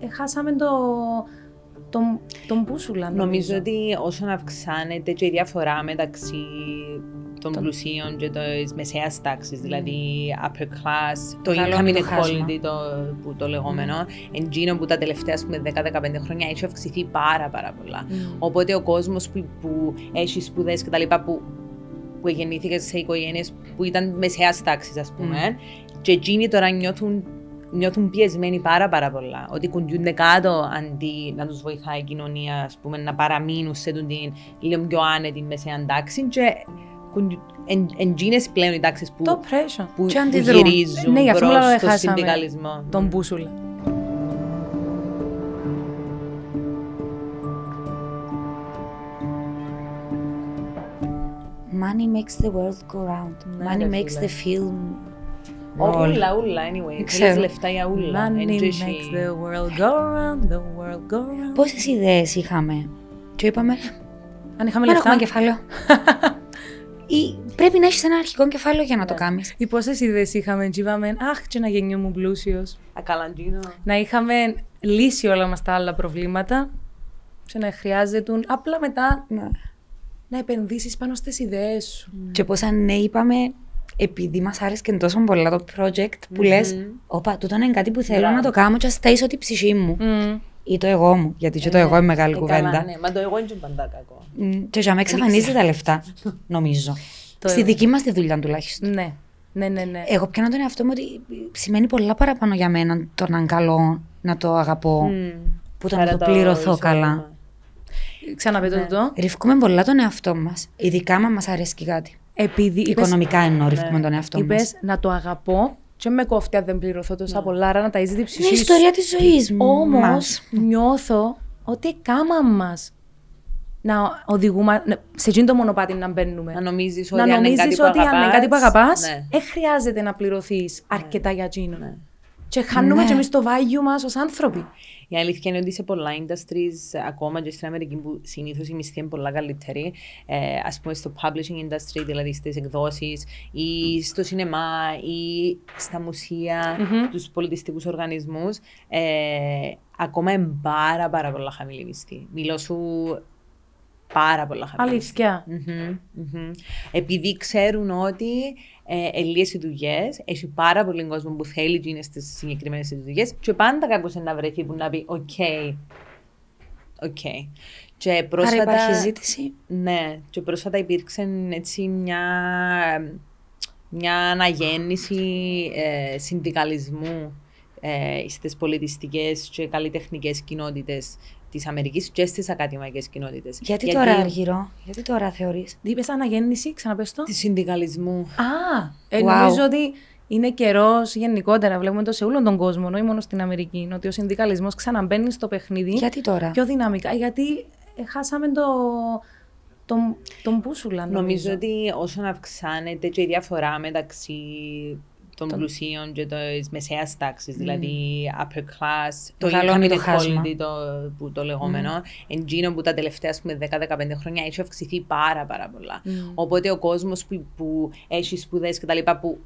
ε, χάσαμε το, τον, τον μπούσουλα. Νομίζω ότι όσον αυξάνεται και η διαφορά μεταξύ των Το- πλουσίων και της μεσαίας τάξης, δηλαδή upper class, το Καλό income είναι το χάσμα. inequality, το, που το λεγόμενο, εντζήνο που τα τελευταία ας πούμε, 10-15 χρόνια έχει αυξηθεί πάρα πάρα πολλά. Οπότε ο κόσμος που, που έχει σπουδές και τα λοιπά, που, που γεννήθηκες σε οικογένειες που ήταν μεσαίας τάξης, ας πούμε, και εκείνοι τώρα νιώθουν, νιώθουν πιεσμένοι πάρα πάρα πολλά. Ότι κουντιούνται κάτω αντί να τους βοηθάει η κοινωνία ας πούμε, να παραμείνουν σε την λίγο πιο άνετη μεσαία τάξη. Και εντζήνε πλέον οι τάξεις που, Το pressure. που, Και που αντιδρούν. γυρίζουν Ναι, γι' αυτό προς μιλάω, το χάσαμε συνδικαλισμό. Τον μπούσουλα. Money makes the world go round. Ναι, Money ρε makes φίλε. the film Ω, roll. Ούλα, ούλα, anyway. Ξέρω. Θέλεις λεφτά για ούλα. Money Εν makes τζέσι- the world go round, the world go round. Πόσες ιδέες είχαμε; Και είπαμε; Αν είχαμε δεν λεφτά. έχουμε κεφάλαιο. Ή πρέπει να έχεις ένα αρχικό κεφάλαιο για να το κάνεις. Ή πόσες ιδέες είχαμε, και είπαμε, Αχ, και να γεννιόμουν πλούσιος. Ακαλαντζίνο. Να είχαμε λύσει όλα μας τα άλλα προβλήματα. Και να χρειάζεται απλά μετά να επενδύσεις πάνω στις ιδέες σου. Και πώς αν ναι είπαμε, επειδή μας άρεσε και τόσο πολλά το project που λες, όπα, τούτο είναι κάτι που θέλω Μπράβο. να το κάνω και ας ταΐσω τη ψυχή μου. Μμ. Ή το εγώ μου, γιατί και το εγώ είναι μεγάλη Ε, κουβέντα. καλά, ναι. Μα το εγώ είναι και πάντα κακό. Μ, Και για μένα εξαφανίζεται τα λεφτά, νομίζω. Το Στη εγώ. δική μας τη δουλειά τουλάχιστον. Ναι, ναι, ναι. ναι. Εγώ πιάνω τον εαυτό μου ότι σημαίνει πολλά παραπάνω για μένα το να είναι καλό, να το αγαπώ, που το να Άρα το πληρωθώ καλά. Ξαναπέτω Ναι. τούτο. Ριφκούμε πολλά τον εαυτό μας, ειδικά αν μας αρέσει και κάτι. Επειδή είπες, Οικονομικά εννοώ ριφκούμε τον εαυτό μας. είπες να το αγαπώ και με κόφτει αν δεν πληρωθώ τόσα πολλά, άρα να ταΐζει την ψυχή Είναι η σου. ιστορία της ζωής μου. Όμως μας. νιώθω ότι κάμα μας να οδηγούμε να- σε εκείνο το μονοπάτι να μπαίνουμε. Να νομίζεις να ότι αν είναι νομίζεις κάτι που ότι αν είναι κάτι που αγαπάς, αγαπάς, ναι. δεν χρειάζεται να πληρωθείς αρκετά για εκείνο. Ναι. Και χάνουμε Ναι. και εμείς το value μας ως άνθρωποι. Η αλήθεια είναι ότι σε πολλά industries, ακόμα και στην Αμερική που συνήθως η μισθή είναι πολλά καλύτερη, ε, ας πούμε στο publishing industry, δηλαδή στις εκδόσεις ή στο σινεμά ή στα μουσεία, στους πολιτιστικούς οργανισμούς, ε, ακόμα είναι πάρα πάρα πολλά χαμηλή μισθή. Μιλώ σου πάρα πολλά χαμηλή μισθή. Αλήθεια. Μμμ, μμμ. Επειδή ξέρουν ότι ε, λίες οι δουλειές, έχει πάρα πολύ κόσμο που θέλει εκείνες τις συγκεκριμένες τις δουλειές και πάντα κάποιος να βρεθεί που να πει «OK, OK». Και Άρα πρόσφατα, υπάρχει ζήτηση. ναι, και πρόσφατα υπήρξε έτσι μια, μια αναγέννηση ε, συνδικαλισμού ε, στις πολιτιστικές και καλλιτεχνικές κοινότητες της Αμερικής και στις ακαδημαϊκές κοινότητες. Γιατί, τώρα Αργυρώ, γιατί τώρα θεωρείς; Είπε αναγέννηση, ξαναπες το. Της συνδικαλισμού. Α, ε, Wow. νομίζω ότι είναι καιρός γενικότερα. Βλέπουμε το σε όλον τον κόσμο, όχι μόνο στην Αμερική. Ότι ο συνδικαλισμός ξαναμπαίνει στο παιχνίδι Γιατί τώρα; πιο δυναμικά. Γιατί ε, χάσαμε το, τον, τον μπούσουλα. Νομίζω ότι όσον αυξάνεται και η διαφορά μεταξύ των πλουσίων και τη μεσαίας τάξης, δηλαδή upper class, το Μεγαλώνει income το χάσμα. inequality, το, που το λεγόμενο, εντζήνο που τα τελευταία ας πούμε, 10-15 χρόνια έχει αυξηθεί πάρα πάρα πολλά. Οπότε ο κόσμος που, που έχει σπουδές και τα λοιπά, που,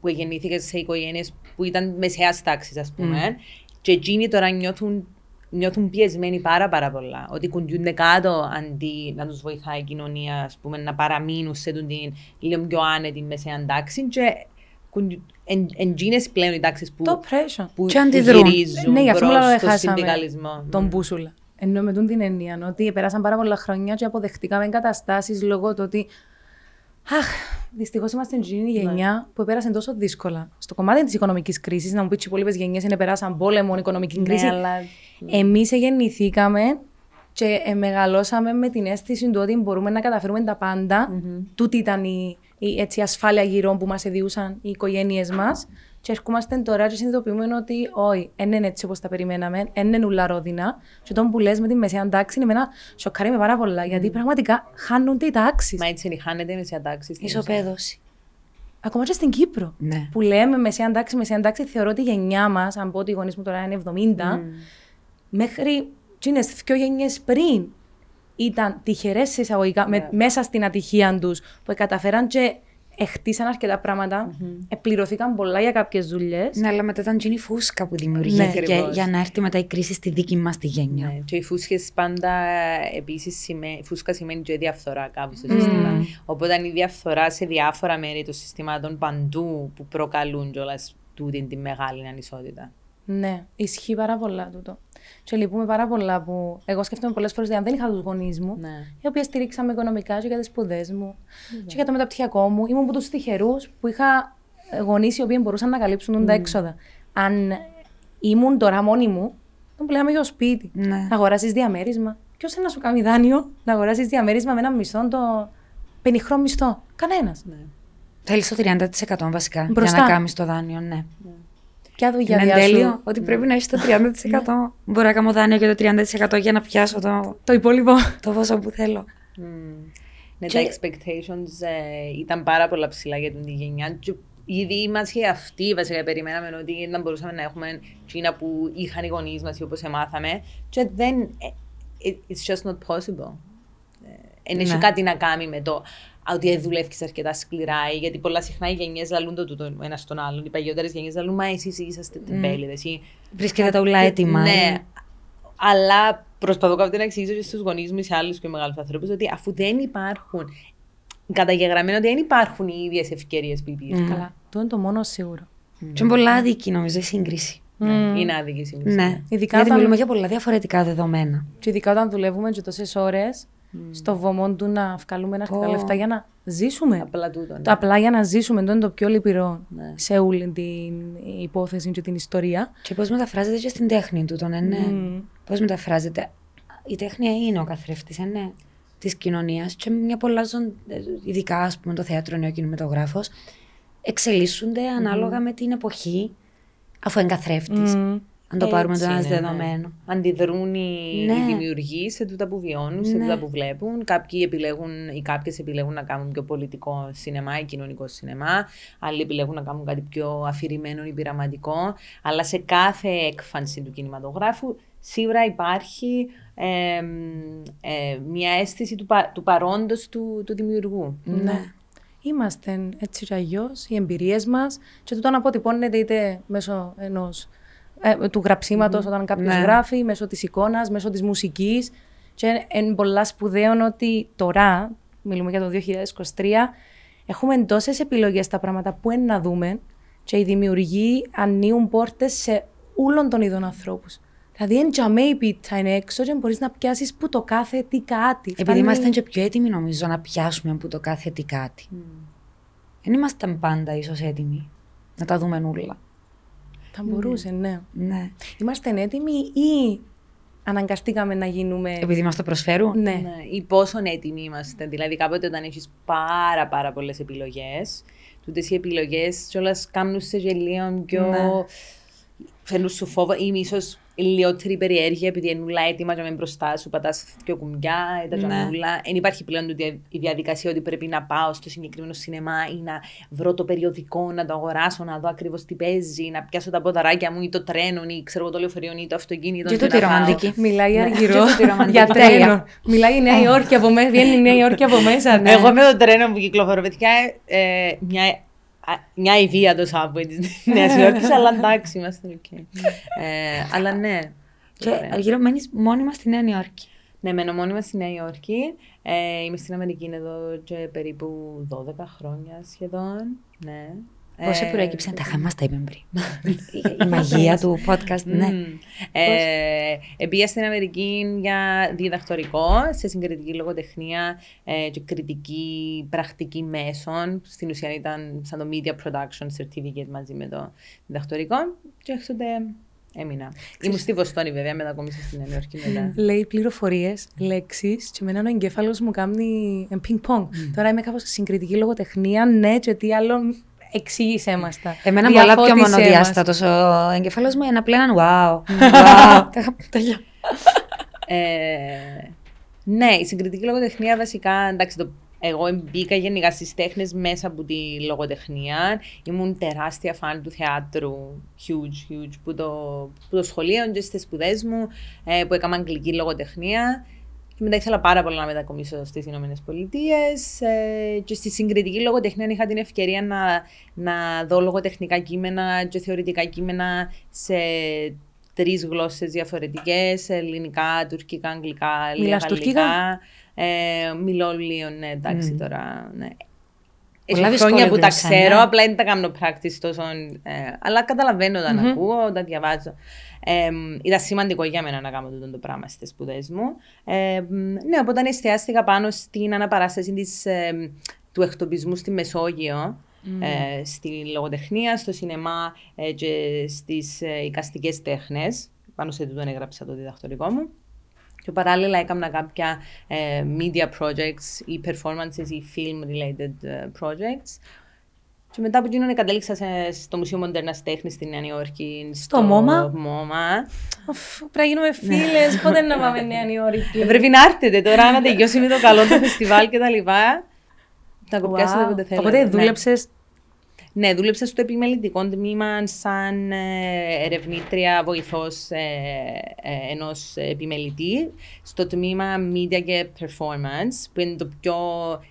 που γεννήθηκες σε οικογένειες που ήταν μεσαίας τάξης, ας πούμε, και εκείνοι τώρα νιώθουν νιώθουν πιεσμένοι πάρα πάρα πολλά. Ότι κουντιούνται κάτω αντί να τους βοηθάει η κοινωνία ας πούμε, να παραμείνουν σε την λίγο πιο άνετη μεσαία τάξη. Και εντζήνε πλέον οι τάξεις που, Το pressure. που, Και που αντιδρούν. γυρίζουν Ναι, γι' αυτό προς μιλάω, το χάσαμε συνδικαλισμό. τον Μμ. μπούσουλα. Ενώ με τούν την έννοια ότι πέρασαν πάρα πολλά χρόνια και αποδεχτήκαμε καταστάσει λόγω του ότι. Αχ, δυστυχώς είμαστε στην Ναι. γενιά που πέρασε τόσο δύσκολα. Στο κομμάτι της οικονομικής κρίσης, να μου πεις οι υπόλοιπες γενιές είναι περάσαν πόλεμο, οικονομική Ναι, κρίση. αλλά Εμείς γεννηθήκαμε και ε, μεγαλώσαμε με την αίσθηση του ότι μπορούμε να καταφέρουμε τα πάντα. Τούτη ήταν η, η έτσι, ασφάλεια γύρω που μας εδιούσαν οι οικογένειε μας. Και ερχόμαστε τώρα και συνειδητοποιούμε ότι όχι, δεν είναι έτσι όπως τα περιμέναμε, δεν είναι ουλά ρόδινα. Και τον που λες με τη μεσαία τάξη, εμένα σοκάρει με πάρα πολλά. Γιατί πραγματικά χάνονται οι τάξεις. Μα έτσι είναι, χάνεται η μεσαία τάξη. στην Ισοπαίδωση. Ακόμα και στην Κύπρο. Ναι. Που λέμε μεσαία τάξη, μεσαία τάξη, θεωρώ ότι η γενιά μας, αν πω ότι οι γονείς μου τώρα είναι 70, μέχρι τι δύο γενιές πριν ήταν τυχερές εισαγωγικά με- μέσα στην ατυχία τους που καταφέραν και Έχτισαν αρκετά πράγματα. Επληρωθήκαν πολλά για κάποιες δουλειές. Ναι, αλλά μετά ήταν η φούσκα που Ναι, δημιουργήθηκε ακριβώς. για να έρθει μετά η κρίση στη δική μας τη γενιά. Ναι. Και οι φούσκες πάντα επίσης σημαίνει, φούσκα σημαίνει και διαφθορά κάπου στο σύστημα. Οπότε η διαφθορά σε διάφορα μέρη των συστημάτων παντού που προκαλούν κιόλας τούτη τη μεγάλη ανισότητα. Ναι, ισχύει πάρα πολλά τούτο. Και λυπούμε πάρα πολλά που εγώ σκέφτομαι πολλές φορές ότι αν δεν είχα τους γονείς μου, Ναι. οι οποίοι στηρίξαμε οικονομικά και για τις σπουδές μου και για το μεταπτυχιακό μου, ήμουν από τους τυχερούς που είχα γονείς οι οποίοι μπορούσαν να καλύψουν τα έξοδα. Αν ήμουν τώρα μόνη μου, τον πλέον για σπίτι. Ναι. Να αγοράσεις διαμέρισμα. Ποιος είναι να σου κάνει δάνειο να αγοράσεις διαμέρισμα με ένα μισθό, το πενιχρό μισθό; Κανένας. Ναι. Θέλεις το 30% βασικά Μπροστά. για να κάνεις το δάνειο, ναι. Ποια δουλειά είναι διάσου- τέλειο ότι πρέπει να έχει το 30%. Μπορώ να κάνω δάνειο για το 30% για να πιάσω το, Το υπόλοιπο. το ποσό που θέλω. Ναι, Και- τα expectations ε, ήταν πάρα πολλά ψηλά για την γενιά. Και Ήδη είμαστε και αυτοί, βασικά περιμέναμε ότι δεν μπορούσαμε να έχουμε Κίνα που είχαν οι γονείς μας ή όπως εμάθαμε. Και δεν, ε, it- it's just not possible. Δεν έχει Ναι. κάτι να κάνει με το «Α, ότι δουλεύεις αρκετά σκληρά, ή γιατί πολλά συχνά οι γενιές λαλούν το τούτο ένας στον άλλον. Οι παλιότερες γενιές λαλούν Μα εσεί είσαστε τεμπέληδες. Βρίσκεται τα ουλά έτοιμα. Ναι, αλλά προσπαθώ κάποτε να εξηγήσω και στους γονείς μου ή σε άλλους πιο μεγάλους ανθρώπους ότι αφού δεν υπάρχουν. Καταγεγραμμένο ότι δεν υπάρχουν οι ίδιες ευκαιρίες που υπήρχαν. Καλά. Το είναι το μόνο σίγουρο. Και είναι πολλά άδικη νομίζω η σύγκριση. Ναι, Είναι άδικη η σύγκριση. Ναι. Ειδικά Γιατί όταν- μιλούμε για πολλά διαφορετικά δεδομένα. Και ειδικά όταν δουλεύουμε και τόσες ώρες στο βωμό του να βγάλουμε αρκετά Πω. λεφτά για να ζήσουμε. Απλά τούτο. Ναι. Το απλά για να ζήσουμε, το είναι το πιο λυπηρό Ναι. σε όλη την υπόθεση και την ιστορία. Και πώς μεταφράζεται και στην τέχνη του, τον ναι. Μμμ. Πώς μεταφράζεται. Η τέχνη είναι ο καθρέφτης, ε, ναι, της κοινωνίας. Και μια πολλά ζων, ε, ειδικά ας πούμε, το θέατρο, ο κινηματογράφος, εξελίσσονται ανάλογα με την εποχή, αφού είναι καθρέφτης. Μμ. Αν το πάρουμε το Έτσι ένας είναι, ναι. δεδομένο. Αντιδρούν οι, Ναι. οι δημιουργοί σε τούτα που βιώνουν, σε Ναι. τούτα που βλέπουν. Κάποιοι επιλέγουν ή κάποιες επιλέγουν να κάνουν πιο πολιτικό σινεμά ή κοινωνικό σινεμά. Άλλοι επιλέγουν να κάνουν κάτι πιο αφηρημένο ή πειραματικό. Αλλά σε κάθε έκφανση του κινηματογράφου σίγουρα υπάρχει ε, ε, μια αίσθηση του, πα, του παρόντος του, του δημιουργού. Ναι. Είμαστε έτσι κι αλλιώς, οι εμπειρίες μας και τούτο αποτυπώνεται είτε μέσω ενός, ε, του γραψίματος όταν κάποιος Ναι. γράφει, μέσω της εικόνας, μέσω της μουσικής. Και είναι πολλά σπουδαίο ότι τώρα, μιλούμε για το 2023, έχουμε τόσες επιλογές στα πράγματα που είναι να δούμε και οι δημιουργοί ανοίγουν πόρτες σε όλων των ειδών ανθρώπους. Δηλαδή, εν τζαμέ η πίτσα είναι έξω και μπορείς να πιάσεις που το κάθε τι κάτι. Επειδή Φτάνει- είμαστε και πιο έτοιμοι, νομίζω, να πιάσουμε από το κάθε τι κάτι. Δεν ήμασταν πάντα ίσως έτοιμοι να τα δούμε όλα. Θα μπορούσε, ναι. Ναι. Είμαστε έτοιμοι ή αναγκαστήκαμε να γίνουμε. Επειδή μας το προσφέρουν; Ναι. Ναι, ή πόσο έτοιμοι είμαστε. Δηλαδή, κάποτε όταν έχεις πάρα, πάρα πολλές επιλογές, τούτες οι επιλογές κιόλας κάνουν σε γελίο πιο. Ναι. Φέρνουν σου φόβο ή ίσως λιγότερη περιέργεια επειδή είναι ούλα έτοιμα και με μπροστά σου, πατάς δύο κουμπιά ή τα Ναι. τζαμούλα. Δεν υπάρχει πλέον τούτη η διαδικασία ότι πρέπει να πάω στο συγκεκριμένο σινεμά ή να βρω το περιοδικό, να το αγοράσω, να δω ακριβώς τι παίζει, να πιάσω τα ποδαράκια μου ή το τρένο ή ξέρω εγώ το λεωφορείο ή το αυτοκίνητο. Και και τούτη να πάω. ρομαντική. Μιλάει Ναι. αργυρό Και τούτη ρομαντική. για Τέλεια. τρένο. Μιλάει η Νέα Υόρκη από μέσα. Βγαίνει η Νέα Υόρκη από μέσα. Ναι. Εγώ με το τρένο που κυκλοφορώ, παιδιά, ε, μια, α, μια ιδέα το subway της Νέας Υόρκης, αλλά εντάξει, είμαστε οκ. Ε, αλλά ναι. Και Ωραία. Αργυρώ μένεις μόνιμα στη Νέα Υόρκη. Ναι, μένω μόνιμα στη Νέα Υόρκη. Ε, είμαι στην Αμερική εδώ και περίπου 12 χρόνια σχεδόν. Ναι. Πώς Ε, προέκυψε, τα είχαμε τα είπε πριν. Η μαγεία του podcast, ναι. Μμμ. Ε, Επήγα στην Αμερική για διδακτορικό σε συγκριτική λογοτεχνία ε, και κριτική πρακτική μέσων. Στην ουσία ήταν σαν το Media Production Certificate μαζί με το διδακτορικό και μέχρι τότε έμεινα. Ήμουν στη Βοστόνη βέβαια, μετακόμισα στην Νέα Υόρκη μετά. Λέει πληροφορίες, λέξεις, και εμένα ο εγκέφαλος μου κάνει πινκ-πονγκ. Τώρα είμαι κάπως συγκριτική λογοτεχνία, ναι, και τι άλλο. Εξήγησέ μα τα. Εμένα πολλά πιο Διαφώτισέ μας. μονοδιάστατο ο εγκεφάλο μου είναι απλά έναν wow. wow. Τα- Τέλεια. Ε, ναι, η συγκριτική λογοτεχνία βασικά, εντάξει, το, εγώ μπήκα γενικά στις τέχνες μέσα από τη λογοτεχνία. Ήμουν τεράστια φαν του θεάτρου, huge, huge, που το, που το σχολείο και στις σπουδές μου, ε, που έκανα αγγλική λογοτεχνία. Και μετά ήθελα πάρα πολύ να μετακομίσω στις Ηνωμένες Πολιτείες. Ε, και στη συγκριτική λογοτεχνία είχα την ευκαιρία να, να δω λογοτεχνικά κείμενα και θεωρητικά κείμενα σε τρεις γλώσσες διαφορετικές: ελληνικά, τουρκικά, αγγλικά, Μιλάς τουρκικά; Ε, μιλώ λίγο, ναι, εντάξει τώρα. Ναι. Πολλά Έχει δύσκολη χρόνια που τα γλώσσα, ξέρω, ναι. απλά δεν τα κάνω practice τόσο. Ε, αλλά καταλαβαίνω όταν Μμμ. ακούω, όταν διαβάζω. Ε, ήταν σημαντικό για μένα να κάνω αυτό το πράγμα στις σπουδές μου. Ε, ναι, οπότε εστιάστηκα πάνω στην αναπαράσταση της, ε, του εκτοπισμού στη Μεσόγειο. Ε, στη λογοτεχνία, στο σινεμά ε, και στις ε, εικαστικές τέχνες. Πάνω σε τούτον έγραψα το διδακτορικό μου. Και παράλληλα έκανα κάποια ε, media projects ή performances ή film related ε, projects. Και μετά από εκείνον κατέληξα σε- στο Μουσείο Μοντέρνας Τέχνης στη Νέα Υόρκη. Στο MoMA? MoMA. Οφ, Πρέπει να γίνουμε φίλες. Πότε να πάμε Νέα Υόρκη; Ε, Πρέπει να έρθετε τώρα να τελειώσει με το καλό το φεστιβάλ και τα λοιπά. Να κοπιάσετε Wow. όποτε θέλετε. Οπότε Ναι. δούλεψες. Ναι, δούλεψα στο επιμελητικό τμήμα σαν ε, ερευνήτρια βοηθός ε, ε, ενός επιμελητή στο τμήμα Media και Performance που είναι το πιο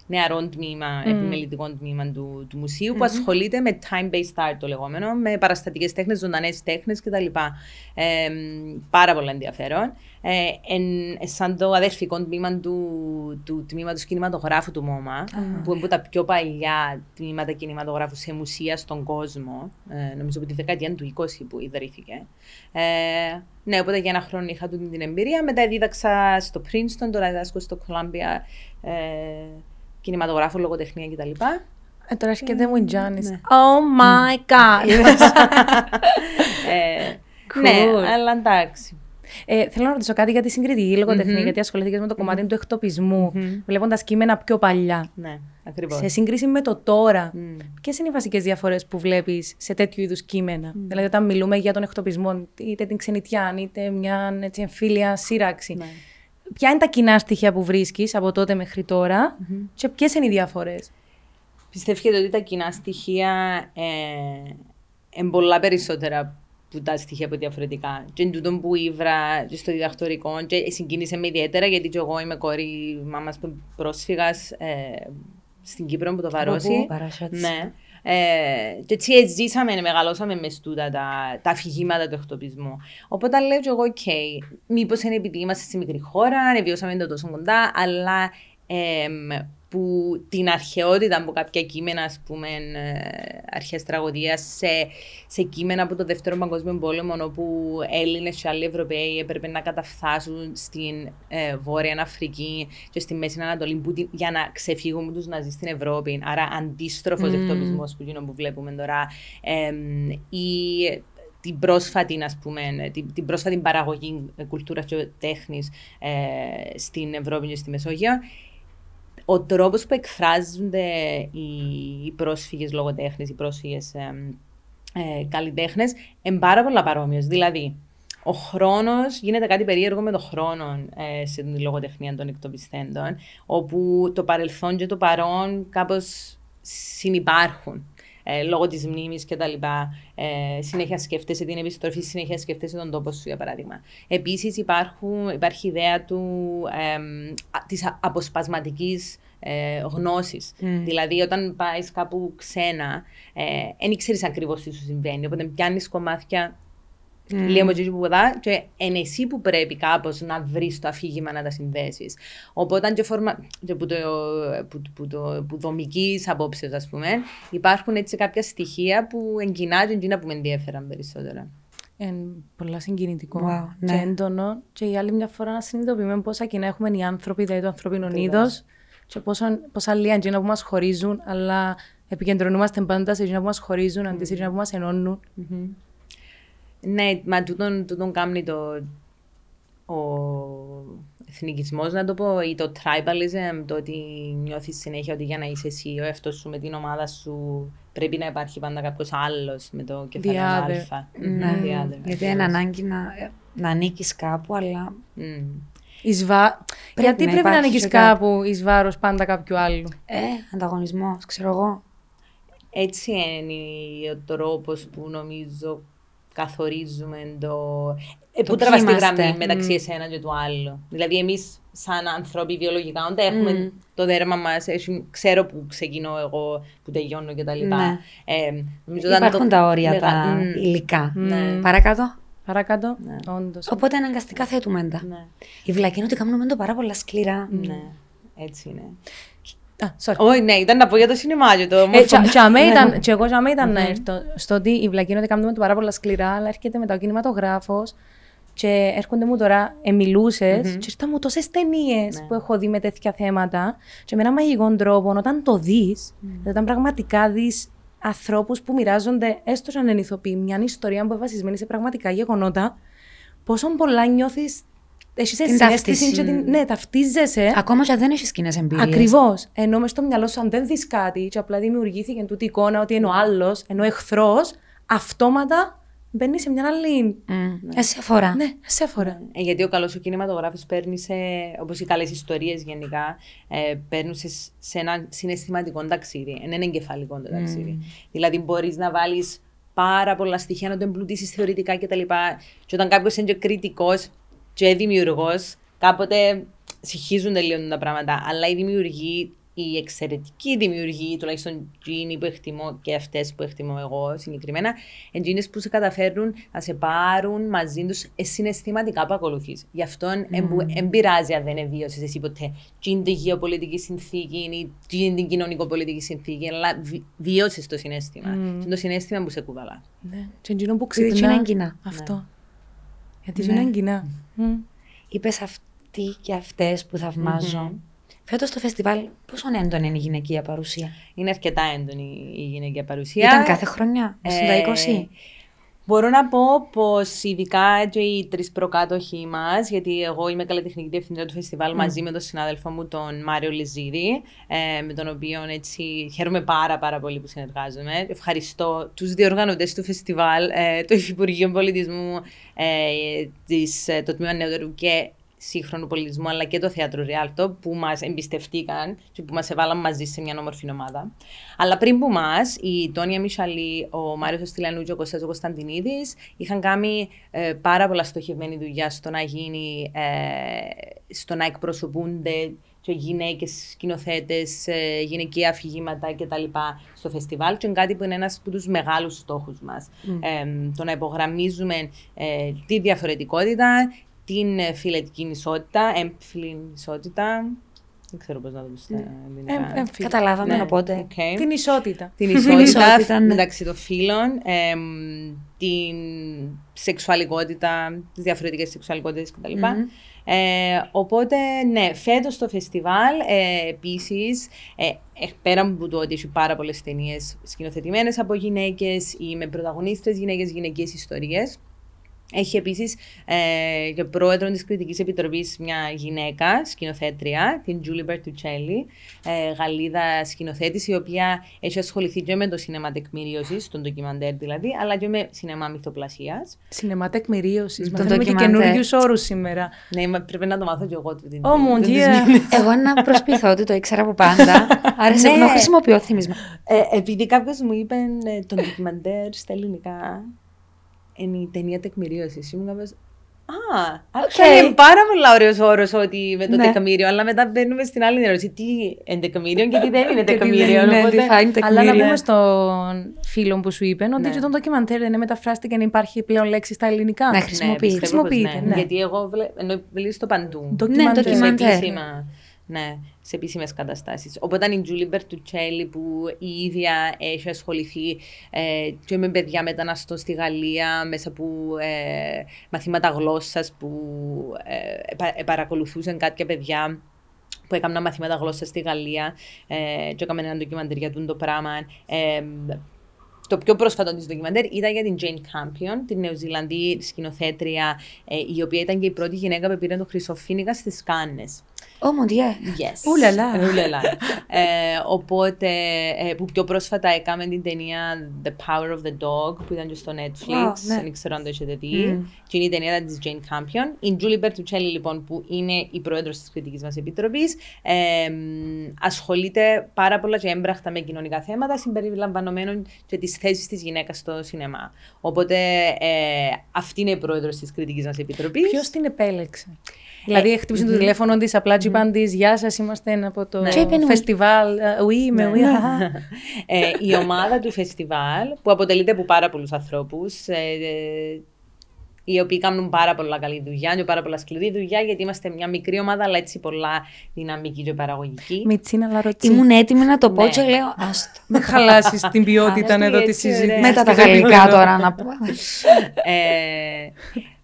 νεαρό τμήμα, επιμελητικό τμήμα του, του μουσείου που ασχολείται με time-based art το λεγόμενο, με παραστατικές τέχνες, ζωντανές τέχνες κτλ. Ε, πάρα πολύ ενδιαφέρον. Ε, εν, ε, σαν το αδερφικό τμήμα του, του τμήματος κινηματογράφου του ΜΟΜΑ, που είναι από τα πιο παλιά τμήματα κινηματογράφου σε μουσεία στον κόσμο. Ε, νομίζω από τη δεκαετία του 20 που ιδρύθηκε. Ε, ναι, οπότε για ένα χρόνο είχα τούτη την εμπειρία. Μετά δίδαξα στο Princeton, τώρα διδάσκω στο Columbia ε, κινηματογράφο, λογοτεχνία κτλ. Ε, τώρα έρχεται μου η Τζάνι. Ναι. Oh my god. ε, Cool. Ναι, αλλά εντάξει. Ε, θέλω να ρωτήσω κάτι για τη συγκριτική λογοτεχνία, γιατί ασχοληθήκες με το κομμάτι του εκτοπισμού, βλέποντας κείμενα πιο παλιά. Ναι, ακριβώς. Σε σύγκριση με το τώρα, Μμ. ποιες είναι οι βασικές διαφορές που βλέπεις σε τέτοιου είδους κείμενα; Δηλαδή, όταν μιλούμε για τον εκτοπισμό, είτε την ξενιτιά, είτε μια έτσι, εμφύλια σύραξη. Ναι. Ποια είναι τα κοινά στοιχεία που βρίσκεις από τότε μέχρι τώρα και ποιες είναι οι διαφορές; Πιστεύετε ότι τα κοινά στοιχεία ε, είναι πολλά περισσότερα που τα στοιχεία από διαφορετικά. Και είναι τούτο που ήβρα και στο διδακτορικό και συγκίνησε με ιδιαίτερα γιατί και εγώ είμαι κόρη μάμας πρόσφυγας ε, στην Κύπρο που το βαρώσει. πού, Παρασιώτης. Ναι. Ε, και έτσι ζήσαμε, μεγαλώσαμε μες στούτα τα, τα αφηγήματα του εκτοπισμού. Οπότε λέω και εγώ, οκ, μήπως είναι επειδή είμαστε σε μικρή χώρα, βιώσαμε το τόσο κοντά, αλλά εμ, που την αρχαιότητα από κάποια κείμενα, ας πούμε, ε, αρχές τραγωδίας, σε, σε κείμενα από το Δεύτερο Παγκόσμιο Πόλεμο, όπου Έλληνες και άλλοι Ευρωπαίοι έπρεπε να καταφθάσουν στην ε, Βόρεια Αφρική και στη Μέση Ανατολή που, την- για να ξεφύγουν από τους Ναζί στην Ευρώπη. Άρα αντίστροφος Mm. εκτοπισμός που, γίνο που βλέπουμε τώρα. Εμ, ή την πρόσφατη, ας πούμε, την, την πρόσφατη παραγωγή ε, κουλτούρας και τέχνης ε, στην Ευρώπη και στη Μεσόγειο ο τρόπος που εκφράζονται οι, οι πρόσφυγες λογοτέχνες, οι πρόσφυγες ε, ε, καλλιτέχνες, είναι πάρα πολλά παρόμοιο. Δηλαδή, ο χρόνος γίνεται κάτι περίεργο με το χρόνο ε, στην λογοτεχνία των εκτοπιστέντων, όπου το παρελθόν και το παρόν κάπως συνυπάρχουν. Ε, λόγω της μνήμης και τα λοιπά. Ε, συνέχεια σκέφτεσαι την επιστροφή, συνέχεια σκέφτεσαι τον τόπο σου, για παράδειγμα. Επίσης, υπάρχει η ιδέα του, ε, της αποσπασματικής ε, γνώσης. Δηλαδή, όταν πάεις κάπου ξένα, δεν ε, ξέρει ακριβώς τι σου συμβαίνει. Οπότε πιάνεις κομμάτια Mm. Λίγο με που ποδά και είναι εσύ που πρέπει κάπως να βρεις το αφήγημα να τα συνδέσεις. Οπότε και, φορμα... και που, το, που, που, το, που δομικής απόψεως ας πούμε υπάρχουν έτσι κάποια στοιχεία που εγκινά και εκείνα που με ενδιαφέραν περισσότερα. Είναι πολλά συγκινητικό Wow, και ναι. έντονο. Και η άλλη μια φορά να συνειδητοποιούμε πόσα κοινά έχουμε οι άνθρωποι, δηλαδή το ανθρώπινο είδο, και πόσο, πόσα λίγα εκείνα που μας χωρίζουν, αλλά επικεντρωνόμαστε πάντα σε εκείνα που μας χωρίζουν αντί σε εκείνα που μας ενώνουν. Ναι, μα τούτον, τούτον κάνει το, ο εθνικισμός, να το πω, ή το tribalism, το ότι νιώθεις συνέχεια ότι για να είσαι εσύ ο εαυτός σου με την ομάδα σου πρέπει να υπάρχει πάντα κάποιος άλλος με το κεφάλαιο The other. α. Ναι, Μμμ, the other, γιατί είναι ανάγκη να, να ανήκεις κάπου, αλλά Μμμ. Εις βα... Γιατί να πρέπει να υπάρχει ανοίγει και κάτι. κάπου εις βάρος πάντα κάποιου άλλου; ε, ανταγωνισμός, ξέρω εγώ. Έτσι είναι ο τρόπος που νομίζω καθορίζουμε το... Ε, Το πού τραβάς τη ποιοι είμαστε. γραμμή μεταξύ Μμ. εσένα και του άλλου. Δηλαδή εμείς σαν άνθρωποι βιολογικά, όταν έχουμε το δέρμα μας, ξέρω που ξεκινώ εγώ, που τελειώνω κτλ. Ναι. Ε, νομίζω Υπάρχουν το- τα όρια μεγα- τα Μμ. υλικά. Ναι. Παρακάτω. Παρακάτω, όντως. Οπότε αναγκαστικά θέτουμε τα. Ναι. Η βλακή είναι ότι κάνουμε το πάρα πολλά σκληρά. Ναι, έτσι είναι. Α, sorry. Όχι, ναι, ήταν να πω για το σινεμά και το Ε, όμορφο. τσα- τσαμέ ήταν, και εγώ τσαμέ ήταν να έρθω στο ότι η βλακή είναι ότι κάνουμε το πάρα πολλά σκληρά, αλλά έρχεται μετά ο κινηματογράφος και έρχονται μου τώρα, εμιλούσες, και ήρθαν μου τόσες ταινίες που έχω δει με τέτοια θέματα. Και με έναν μαγικό τρόπο, όταν το δεις, όταν πραγματικά δεις ανθρώπους που μοιράζονται, έστω σαν εν ηθοποιοί, μια ιστορία που είναι βασισμένη σε πραγματικά γεγονότα, πόσο πολλά νιώθεις. Έχεις Την συνέστηση ταύτιση. και την, ναι, ταυτίζεσαι. Ακόμα και αν δεν έχεις κοινέ εμπειρίες. Ακριβώς. Ενώ μες στο μυαλό σου, αν δεν δεις κάτι, και απλά δημιουργήθηκε τούτη εικόνα ότι είναι ο άλλος, ενώ εχθρός, αυτόματα μπαίνει σε μια άλλη. Εσύ αφορά. Ναι, σε αφορά. Ε, γιατί ο καλός ο κινηματογράφος παίρνει σε, όπως οι καλές ιστορίες γενικά, ε, παίρνουν σε, σε ένα συναισθηματικό ταξίδι. Είναι ένα εγκεφαλικό το ταξίδι. Δηλαδή, μπορείς να βάλεις πάρα πολλά στοιχεία, να το εμπλουτίσεις θεωρητικά κτλ. Και όταν κάποιος είναι κριτικός και δημιουργός, κάποτε συγχύζονται λίγο τα πράγματα. Αλλά οι δημιουργοί, οι εξαιρετικοί δημιουργοί, τουλάχιστον εκείνοι που εκτιμώ και αυτές που εκτιμώ εγώ συγκεκριμένα, εκείνες που σε καταφέρνουν να σε πάρουν μαζί τους συναισθηματικά που ακολουθείς. Γι' αυτό δεν πειράζει αν δεν εβίωσες εσύ ποτέ την γεωπολιτική συνθήκη ή την κοινωνικοπολιτική συνθήκη, αλλά βιώσει το συνέστημα. Mm. το συνέστημα που σε κουβαλά. Ναι. Και εκείνο που Επειδή ξυπνά. είναι κοινά. Αυτό. Γιατί είναι κοινά. Μμ. Είπες αυτοί και αυτές που θαυμαζω Φέτος το φεστιβάλ, πόσο έντονη είναι η γυναικεία παρουσία; Είναι αρκετά έντονη η γυναικεία παρουσία. Ήταν κάθε χρονιά, Ε, στα 20. Μπορώ να πω πως ειδικά και οι τρεις προκάτοχοι μας, γιατί εγώ είμαι καλλιτεχνική διευθύντρια του φεστιβάλ μαζί με τον συνάδελφό μου, τον Μάριο Λεζίδη, ε, με τον οποίο έτσι χαίρομαι πάρα, πάρα πολύ που συνεργάζομαι. Ευχαριστώ τους διοργανωτές του φεστιβάλ, ε, το Υφυπουργείο Πολιτισμού, ε, της, ε, το Τμήμα Νεότερου και σύγχρονου πολιτισμού, αλλά και το θέατρο Ριάλτο, που μας εμπιστευτήκαν και που μας έβαλαν μαζί σε μια όμορφη ομάδα. Αλλά πριν που μας, η Τόνια Μισαλή, ο Μάριος Οστιλανού και ο Κωνσταντίνο Κωνσταντινίδης είχαν κάνει ε, πάρα πολλά στοχευμένη δουλειά στο να γίνει, ε, στο να εκπροσωπούνται και γυναίκες σκηνοθέτες, ε, γυναικεία αφηγήματα κτλ. στο φεστιβάλ. Και είναι κάτι που είναι ένας από τους μεγάλους στόχους μας. Ε, το να υπογραμμίζουμε ε, τη διαφορετικότητα, την ε, φιλετική ισότητα, έμφυλη ισότητα. Δεν ξέρω πώς να το πω στα ελληνικά. Ε, έμφυλη. Καταλάβαμε, Ναι. οπότε. Οκ. Την ισότητα. Την ισότητα, ισότητα, ναι. μεταξύ των φύλων, εμ, την σεξουαλικότητα, τις διαφορετικές σεξουαλικότητες κτλ. Ε, οπότε, ναι, φέτος το φεστιβάλ ε, επίσης, ε, ε, πέρα από το ότι έχει πάρα πολλές ταινίες σκηνοθετημένες από γυναίκες ή με πρωταγωνίστρες γυναίκες, γυναικείες ιστορίες, έχει επίσης ε, και πρόεδρο της Κριτικής Επιτροπής μια γυναίκα, σκηνοθέτρια, την Julie Bertuccelli, ε, Γαλλίδα σκηνοθέτηση, η οποία έχει ασχοληθεί και με το σινεμά τεκμηρίωσης, στον ντοκιμαντέρ δηλαδή, αλλά και με σινεμά μυθοπλασίας. Σινεμά τεκμηρίωσης. Το Μαθαίνουμε και ντοκιμαντέρ. καινούριους όρους σήμερα. Ναι, μα πρέπει να το μάθω κι εγώ. Την, Ω, mon την- Dieu. Εγώ να προσποιηθώ ότι το ήξερα από πάντα. Άρα σε Ναι. να χρησιμοποιώ θύμισμα. Ε, επειδή κάποιος μου είπε ε, τον ντοκιμαντέρ στα ελληνικά, είναι η ταινία τεκμηρίωσης. Ήμουν κάποιο. Α, actually, είναι πάρα πολύ ωραίος όρος ότι με το Ναι. τεκμήριο, αλλά μετά μπαίνουμε στην άλλη ερώτηση. Τι είναι τεκμήριο και τι δεν είναι Και τι δεν τεκμήριο. είναι, οπότε- define Αλλά να τεκμήριο. πούμε στον φίλο που σου είπε ότι Ναι. και το ντοκιμαντέρ δεν μεταφράστηκε να υπάρχει πλέον λέξη στα ελληνικά. Να Ναι, χρησιμοποιείται. πιστεύω πως Χρησιμοποιείται, ναι. Γιατί εγώ βλέπω, ενώ μιλήσω στο παντού. Ντοκιμαντέρ. Σε ντοκιμαντέρ. Επίσημα, ναι, σε επίσημες καταστάσεις. Οπότε η Τζούλι Μπερτουτσέλη που η ίδια έχει ασχοληθεί ε, και με παιδιά μεταναστών στη Γαλλία μέσα από ε, μαθήματα γλώσσας που ε, επα- ε, παρακολουθούσαν κάποια παιδιά που έκαναν μαθήματα γλώσσας στη Γαλλία ε, και έκαναν ένα ντοκιμαντέρ για τούτο το πράγμα. Ε, το πιο πρόσφατο της ντοκιμαντέρ ήταν για την Jane Campion, την Νεοζηλανδή σκηνοθέτρια, ε, η οποία ήταν και η πρώτη γυναίκα που πήρε το Χρυσοφίνικα στις Κάνε. Oh mon Dieu. Yes. Ουλαλά. Ουλαλά. ε, οπότε, ε, που πιο πρόσφατα έκαμε την ταινία The Power of the Dog, που ήταν και στο Netflix, Wow, ναι. δεν ξέρω αν το έχετε δει. Και είναι η ταινία της Jane Campion. Η Julie Bertuccelli, λοιπόν, που είναι η πρόεδρος της κριτικής μας επιτροπής, ε, μ, ασχολείται πάρα πολλά και έμπραχτα με κοινωνικά θέματα, συμπεριλαμβανομένων και τις θέσεις της γυναίκας στο σινεμά. Οπότε, ε, αυτή είναι η πρόεδρος της κριτικής μας επιτροπής. Ποιος την επέλεξε; Δηλαδή, χτύπησε το τηλέφωνο της, απλά τσιπάν τη. Γεια σας, είμαστε από το Και είπε, φεστιβάλ. ε, Oui, με oui. αχα». ε, η ομάδα του φεστιβάλ, που αποτελείται από πάρα πολλούς ανθρώπους, ε, ε, οι οποίοι κάνουν πάρα πολλά καλή δουλειά και πάρα πολλά σκληρή δουλειά, γιατί είμαστε μια μικρή ομάδα, αλλά έτσι πολλά δυναμική και παραγωγική. Μιτσίνα λαροτσί. Ήμουν έτοιμη να το πω Ναι. και λέω άστο. Μην χαλάσεις την ποιότητα Άρεστη, εδώ τη έτσι, ωραία. συζήτηση. Μετά τα γαλλικά τώρα να πω. ε,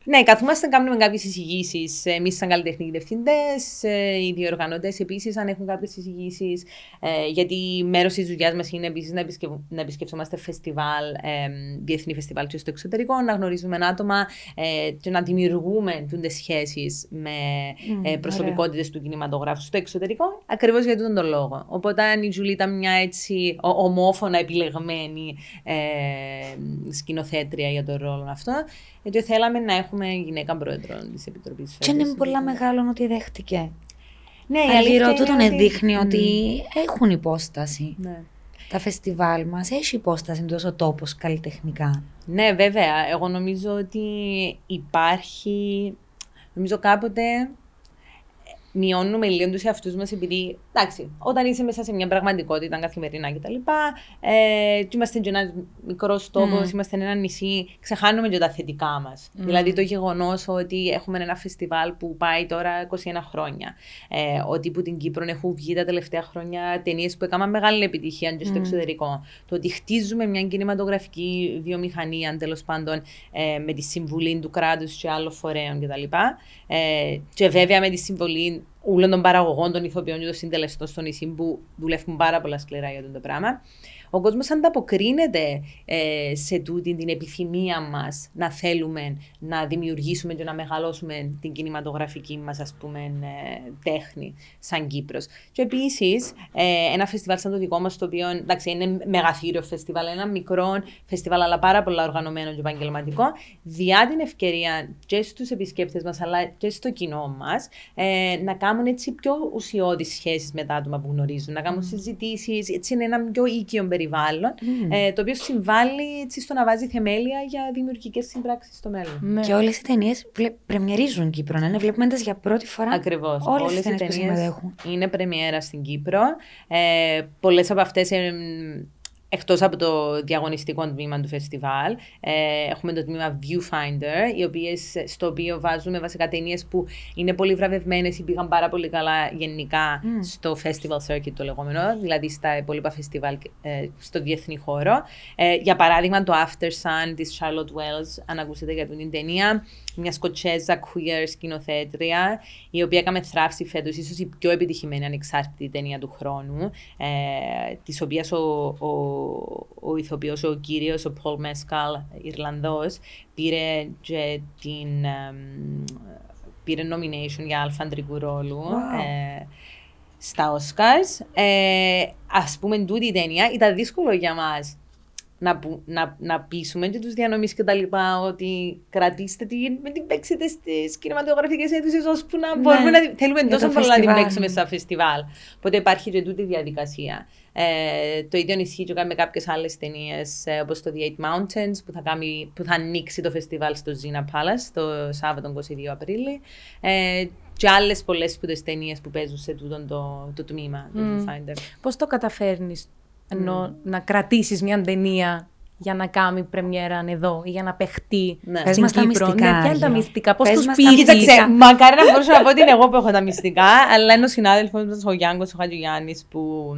ναι, καθόμαστε να κάνουμε κάποιες εισηγήσεις. Εμείς, σαν καλλιτεχνικοί διευθυντές, οι διοργανωτέ επίσης, αν έχουν κάποιες εισηγήσεις. Ε, γιατί μέρος της δουλειάς μας είναι επίσης να, επισκευ... να επισκεφτόμαστε φεστιβάλ, ε, διεθνή φεστιβάλ και στο εξωτερικό, να γνωρίζουμε άτομα ε, και να δημιουργούμε τι σχέσεις με ε, προσωπικότητες του κινηματογράφου στο εξωτερικό, ακριβώς για αυτόν τον λόγο. Οπότε, αν η Τζουλή ήταν μια έτσι ο- ομόφωνα επιλεγμένη ε, σκηνοθέτρια για τον ρόλο αυτό, γιατί θέλαμε να έχουμε γυναίκα πρόεδρο της Επιτροπής. Και είναι πολλά μεγάλο ότι δέχτηκε. Ναι, η αλήθεια Αργυρό είναι τούτον ότι- δείχνει Μμ. ότι έχουν υπόσταση. Ναι. Τα φεστιβάλ μας έχει υπόσταση τόσο τόπος καλλιτεχνικά. Ναι, βέβαια. Εγώ νομίζω ότι υπάρχει. Νομίζω κάποτε μειώνουμε λίγο τους εαυτούς μας επειδή. Εντάξει, όταν είσαι μέσα σε μια πραγματικότητα καθημερινά κτλ. Ε, και είμαστε και ένας μικρός τόπος, Mm. είμαστε ένα νησί, ξεχάνουμε και τα θετικά μας. Δηλαδή το γεγονός ότι έχουμε ένα φεστιβάλ που πάει τώρα 21 χρόνια. Ε, ότι που την Κύπρο έχουν βγει τα τελευταία χρόνια ταινίες που έκαναν μεγάλη επιτυχία και στο εξωτερικό. Το ότι χτίζουμε μια κινηματογραφική βιομηχανία τέλος πάντων ε, με τη συμβουλή του κράτους και άλλων φορέων κτλ. Ε, και βέβαια με τη συμβολή όλων των παραγωγών, των ηθοποιών και των συντελεστών στο νησί που δουλεύουν πάρα πολλά σκληρά για αυτό το πράγμα. Ο κόσμος ανταποκρίνεται ε, σε τούτη την επιθυμία μας να θέλουμε να δημιουργήσουμε και να μεγαλώσουμε την κινηματογραφική μας ας πούμε ε, τέχνη σαν Κύπρος. Και επίσης ε, ένα φεστιβάλ σαν το δικό μας, το οποίο εντάξει, είναι μεγαθύριο φεστιβάλ, ένα μικρό φεστιβάλ αλλά πάρα πολλά οργανωμένο και επαγγελματικό, διά την ευκαιρία και στους επισκέπτες μας αλλά και στο κοινό μας ε, να κάνουν έτσι πιο ουσιώδεις σχέσεις με τα άτομα που γνωρίζουν, να κάνουν συζητήσεις, έτσι είναι ένα πιο οίκιο περιβάλλον, ε, το οποίο συμβάλλει έτσι, στο να βάζει θεμέλια για δημιουργικές συμπράξεις στο μέλλον. Ναι. Και όλες οι ταινίες βλε... πρεμιερίζουν Κύπρο, ναι, βλέπουμε τις για πρώτη φορά. Ακριβώς. Όλες οι ταινίες που συμμετέχουν. είναι πρεμιέρα στην Κύπρο. Ε, Πολλές από αυτές Εκτός από το διαγωνιστικό τμήμα του φεστιβάλ, ε, έχουμε το τμήμα Viewfinder, οι οποίες, στο οποίο βάζουμε βασικά ταινίες που είναι πολύ βραβευμένες ή πήγαν πάρα πολύ καλά γενικά στο festival circuit το λεγόμενο, δηλαδή στα υπόλοιπα φεστιβάλ ε, στο διεθνή χώρο. Ε, για παράδειγμα, το After Sun της Charlotte Wells, αν ακούσετε για την ταινία, μια σκοτσέζα queer σκηνοθέτρια, η οποία έκαμε θράψη φέτος, ίσως η πιο επιτυχημένη ανεξάρτητη ταινία του χρόνου, ε, της οποίας ο, ο, ο ηθοποιός, ο κύριος, ο Paul Mescal, Ιρλανδός, πήρε και την, εμ, πήρε nomination για αλφαντρικού ρόλου Wow. ε, στα Oscars. Ε, ας πούμε, τούτη η ταινία ήταν δύσκολο για μας να, που- να, να πείσουμε και τους διανομής και τα λοιπά ότι κρατήστε την, με την παίξετε στις κινηματογραφικές αίθουσες ώσπου να Ναι, μπορούμε να τη- θέλουμε για τόσο το πολλά να την φεστιβάλ. παίξουμε στα φεστιβάλ. Οπότε υπάρχει και τούτη η διαδικασία. Ε, το ίδιο ισχύει και με κάποιες άλλες ταινίες ε, όπως το The Eight Mountains που θα, κάνει, που θα ανοίξει το φεστιβάλ στο Zina Palace το Σάββατο 22 Απρίλη. Ε, και άλλες πολλές σπουδές ταινίες που παίζουν σε τούτο το, το τμήμα του Viewfinder. Πώς το καταφέρνεις ενώ να κρατήσεις μια ταινία για να κάνει πρεμιέρα εδώ ή για να παιχτεί Ναι. Πες στην μας τα Κύπρο. μυστικά, Ναι, ποια είναι τα Άγιο. μυστικά, πώς Πες τους μας τα πήρε. μυστικά. Κοίταξε, μακάρι να μπορούσα να πω ότι είναι εγώ που έχω τα μυστικά, αλλά είναι ο συνάδελφος μας, ο Γιάνγκος ο Χατζηγιάννης, που,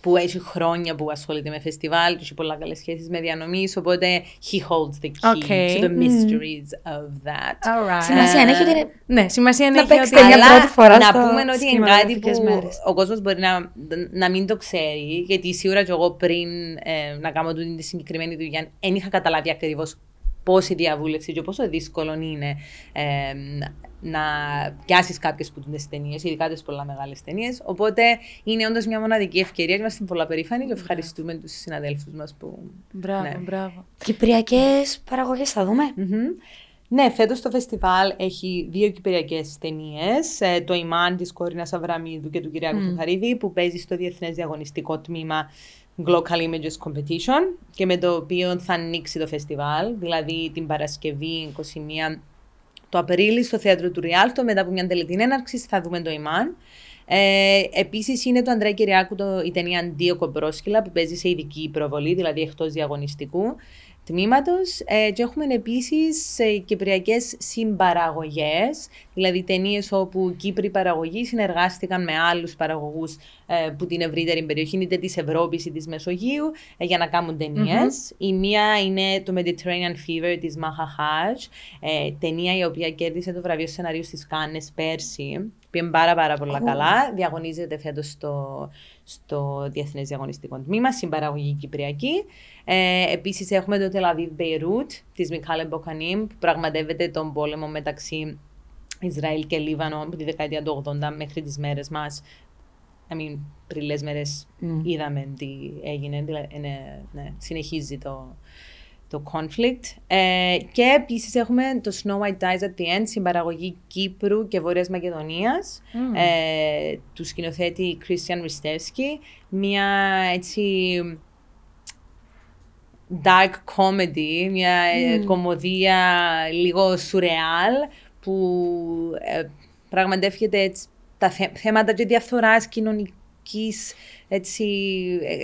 που έχει χρόνια που ασχολείται με φεστιβάλ και έχει πολλά καλές σχέσεις με διανομής. Οπότε he holds the key Okay. to the mysteries of that. Alright. Σημασία έχει ότι είναι Ναι, σημασία Να έχει παίξετε ότι. μια Αλλά πρώτη φορά να στο- πούμε ότι στις είναι κάτι που κινηματογραφικές μέρες. ο κόσμος μπορεί να, να μην το ξέρει, γιατί σίγουρα και εγώ πριν ε, να κάνω τούτη τη συγκεκριμένη δουλειά, δεν είχα καταλάβει ακριβώς πόση διαβούλευση και πόσο δύσκολο είναι ε, να πιάσεις κάποιες που τι ταινίες, ειδικά τις πολλά μεγάλες ταινίες. Οπότε είναι όντως μια μοναδική ευκαιρία. Είμαστε πολλά περήφανοι και ευχαριστούμε τους συναδέλφους μας που. Μπράβο, ναι. μπράβο. Κυπριακές παραγωγές θα δούμε. Ναι, φέτος το φεστιβάλ έχει δύο κυπριακές ταινίες. το Ιμάν της Κόρινα Αβραμίδου και του Κυριάκου mm. που παίζει στο Διεθνές Διαγωνιστικό Τμήμα Global Images Competition και με το οποίο θα ανοίξει το φεστιβάλ, δηλαδή την Παρασκευή 21 το Απρίλη στο θέατρο του Ριάλτο, μετά από μια τελετή έναρξη, θα δούμε το Ιμάν. Ε, Επίσης είναι το Αντρέα Κυριάκου το, η ταινία Αντίο Κομπρόσκυλα που παίζει σε ειδική προβολή, δηλαδή εκτός διαγωνιστικού τμήματος. Ε, και έχουμε επίσης ε, κυπριακές συμπαραγωγές, δηλαδή ταινίες όπου Κύπροι παραγωγοί συνεργάστηκαν με άλλους παραγωγούς ε, που την ευρύτερη περιοχή, είτε της Ευρώπης ή της Μεσογείου, ε, για να κάνουν Η μία είναι το Mediterranean Fever της Μάχα Χάτζ, ε, ταινία η οποία κέρδισε το βραβείο σενάριου στις Κάνε πέρσι. Πήγε πάρα, πάρα πολλά καλά. Διαγωνίζεται φέτος στο, στο Διεθνές Διαγωνιστικό Τμήμα, συμπαραγωγή Κυπριακή. Ε, Επίσης έχουμε το Τελαβίβ Μπεϊρούτ της Μικάλε Μποκανίμ, που πραγματεύεται τον πόλεμο μεταξύ Ισραήλ και Λίβανο από τη δεκαετία του 80 μέχρι τις μέρες μας. I mean, πριν μέρες μέρες είδαμε τι έγινε, δηλαδή, ναι, ναι, συνεχίζει το, το conflict. Ε, και επίσης έχουμε το Snow White Dies at the End, συμπαραγωγή Κύπρου και Βόρειας Μακεδονίας, ε, του σκηνοθέτη Christian Ριστεύσκη. Μια έτσι dark comedy, μια mm. κομμωδία λίγο σουρεάλ που ε, πραγματεύεται τα θέματα και διαφθοράς κοινωνικής έτσι,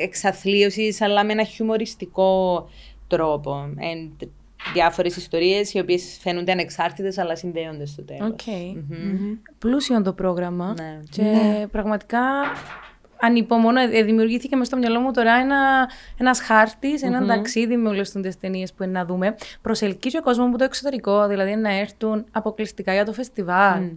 εξαθλίωσης αλλά με ένα χιουμοριστικό τρόπο. And διάφορες ιστορίες οι οποίες φαίνονται ανεξάρτητες αλλά συνδέονται στο τέλος. Okay. Mm-hmm. Πλούσιο το πρόγραμμα. Ναι. Και ναι. πραγματικά ανυπομονώ. Ε, δημιουργήθηκε μες στο μυαλό μου τώρα ένα ένας χάρτης, ένα mm-hmm. ταξίδι με όλες τις ταινίες που είναι να δούμε. Προσελκύει ο κόσμος από το εξωτερικό, δηλαδή να έρθουν αποκλειστικά για το φεστιβάλ. Mm.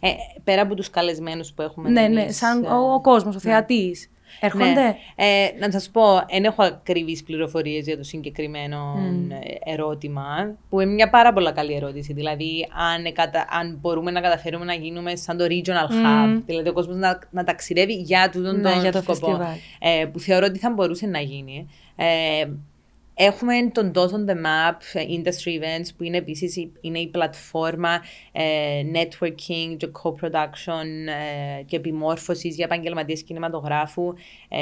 Ε, πέρα από τους καλεσμένους που έχουμε. Ναι, ναι, σαν ο, ο κόσμος, ο ναι. θεατής. Έρχονται; Ναι. Ε, να σας πω, δεν έχω ακριβείς πληροφορίες για το συγκεκριμένο ερώτημα, που είναι μια πάρα πολύ καλή ερώτηση. Δηλαδή, αν, αν μπορούμε να καταφέρουμε να γίνουμε σαν το regional hub, δηλαδή ο κόσμος να, να ταξιδεύει για τούτον ναι, τον για το σκοπό. Ε, που θεωρώ ότι θα μπορούσε να γίνει. Ε, Έχουμε τον Dot on the Map Industry Events που είναι επίσης είναι η πλατφόρμα ε, networking και co-production ε, και επιμόρφωσης για επαγγελματίες κινηματογράφου ε,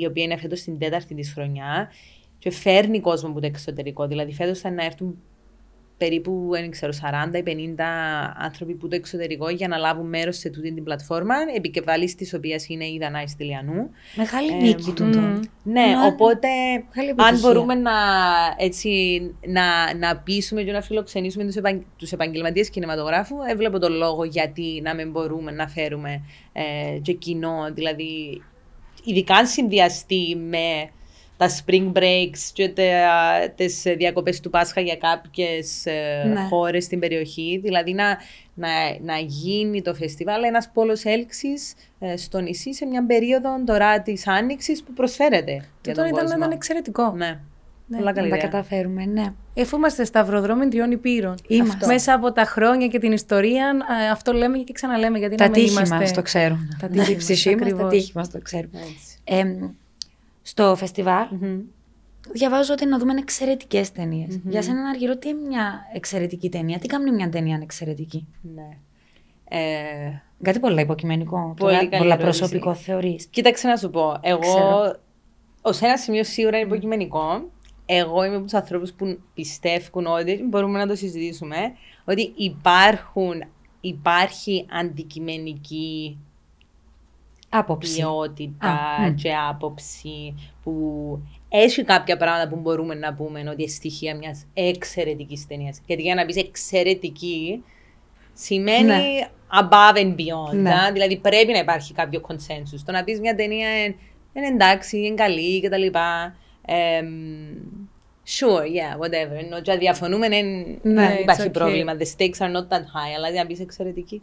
η οποία είναι φέτος στην τέταρτη της χρονιά και φέρνει κόσμο από το εξωτερικό. Δηλαδή φέτος θα να έρθουν περίπου 40 ή 50 άνθρωποι που το εξωτερικό για να λάβουν μέρος σε τούτη την πλατφόρμα, επικεφαλή της οποίας είναι η Δανάη Στυλιανού. Μεγάλη ε, νίκη του mm, Ναι, οπότε αν μπορούμε να, έτσι, να, να πείσουμε και να φιλοξενήσουμε τους επαγγελματίε επαγγελματίες κινηματογράφου, έβλεπω τον λόγο γιατί να μην μπορούμε να φέρουμε ε, και κοινό, δηλαδή ειδικά αν συνδυαστεί με τα spring breaks και τις διακοπές του Πάσχα για κάποιες ε, ναι. χώρες στην περιοχή. Δηλαδή να, να, να γίνει το φεστιβάλ ένας πόλος έλξης ε, στο νησί σε μια περίοδο τώρα της άνοιξης που προσφέρεται. Και τώρα ήταν, ήταν εξαιρετικό. Ναι. Ναι, να τα καταφέρουμε, ναι. Εφού είμαστε σταυροδρόμοι τριών υπήρων. Είμαστε. Μέσα από τα χρόνια και την ιστορία, ε, αυτό λέμε και ξαναλέμε. Γιατί τα τύχη είμαστε... μας το ξέρουμε. Τα τύχη μας, τα τύχη μας το ξέρουμε. Ε, στο φεστιβάλ, διαβάζω ότι να δούμε εξαιρετικές ταινίες. Mm-hmm. Για σένα, Αργυρό, τι είναι μια εξαιρετική ταινία, τι κάνει μια ταινία εξαιρετική. Ναι. Ε... Κάτι πολύ υποκειμενικό, πολύ πολλά προσωπικό θεωρείς. Κοίταξε να σου πω. Εγώ, ως ένα σημείο σίγουρα είναι υποκειμενικό. Εγώ είμαι από τους ανθρώπους που πιστεύουν ότι μπορούμε να το συζητήσουμε. Ότι υπάρχουν, υπάρχει αντικειμενική άποψη. ποιότητα και άποψη που έχει κάποια πράγματα που μπορούμε να πούμε ότι είναι στοιχεία μιας εξαιρετικής ταινίας. Γιατί για να πεις εξαιρετική σημαίνει ναι. above and beyond. Ναι. Δηλαδή πρέπει να υπάρχει κάποιο consensus. Το να πεις μια ταινία είναι εντάξει, είναι καλή κτλ. sure, yeah, whatever. Ενώ και διαφωνούμε, ναι, υπάρχει πρόβλημα. The stakes are not that high, αλλά να πεις εξαιρετική.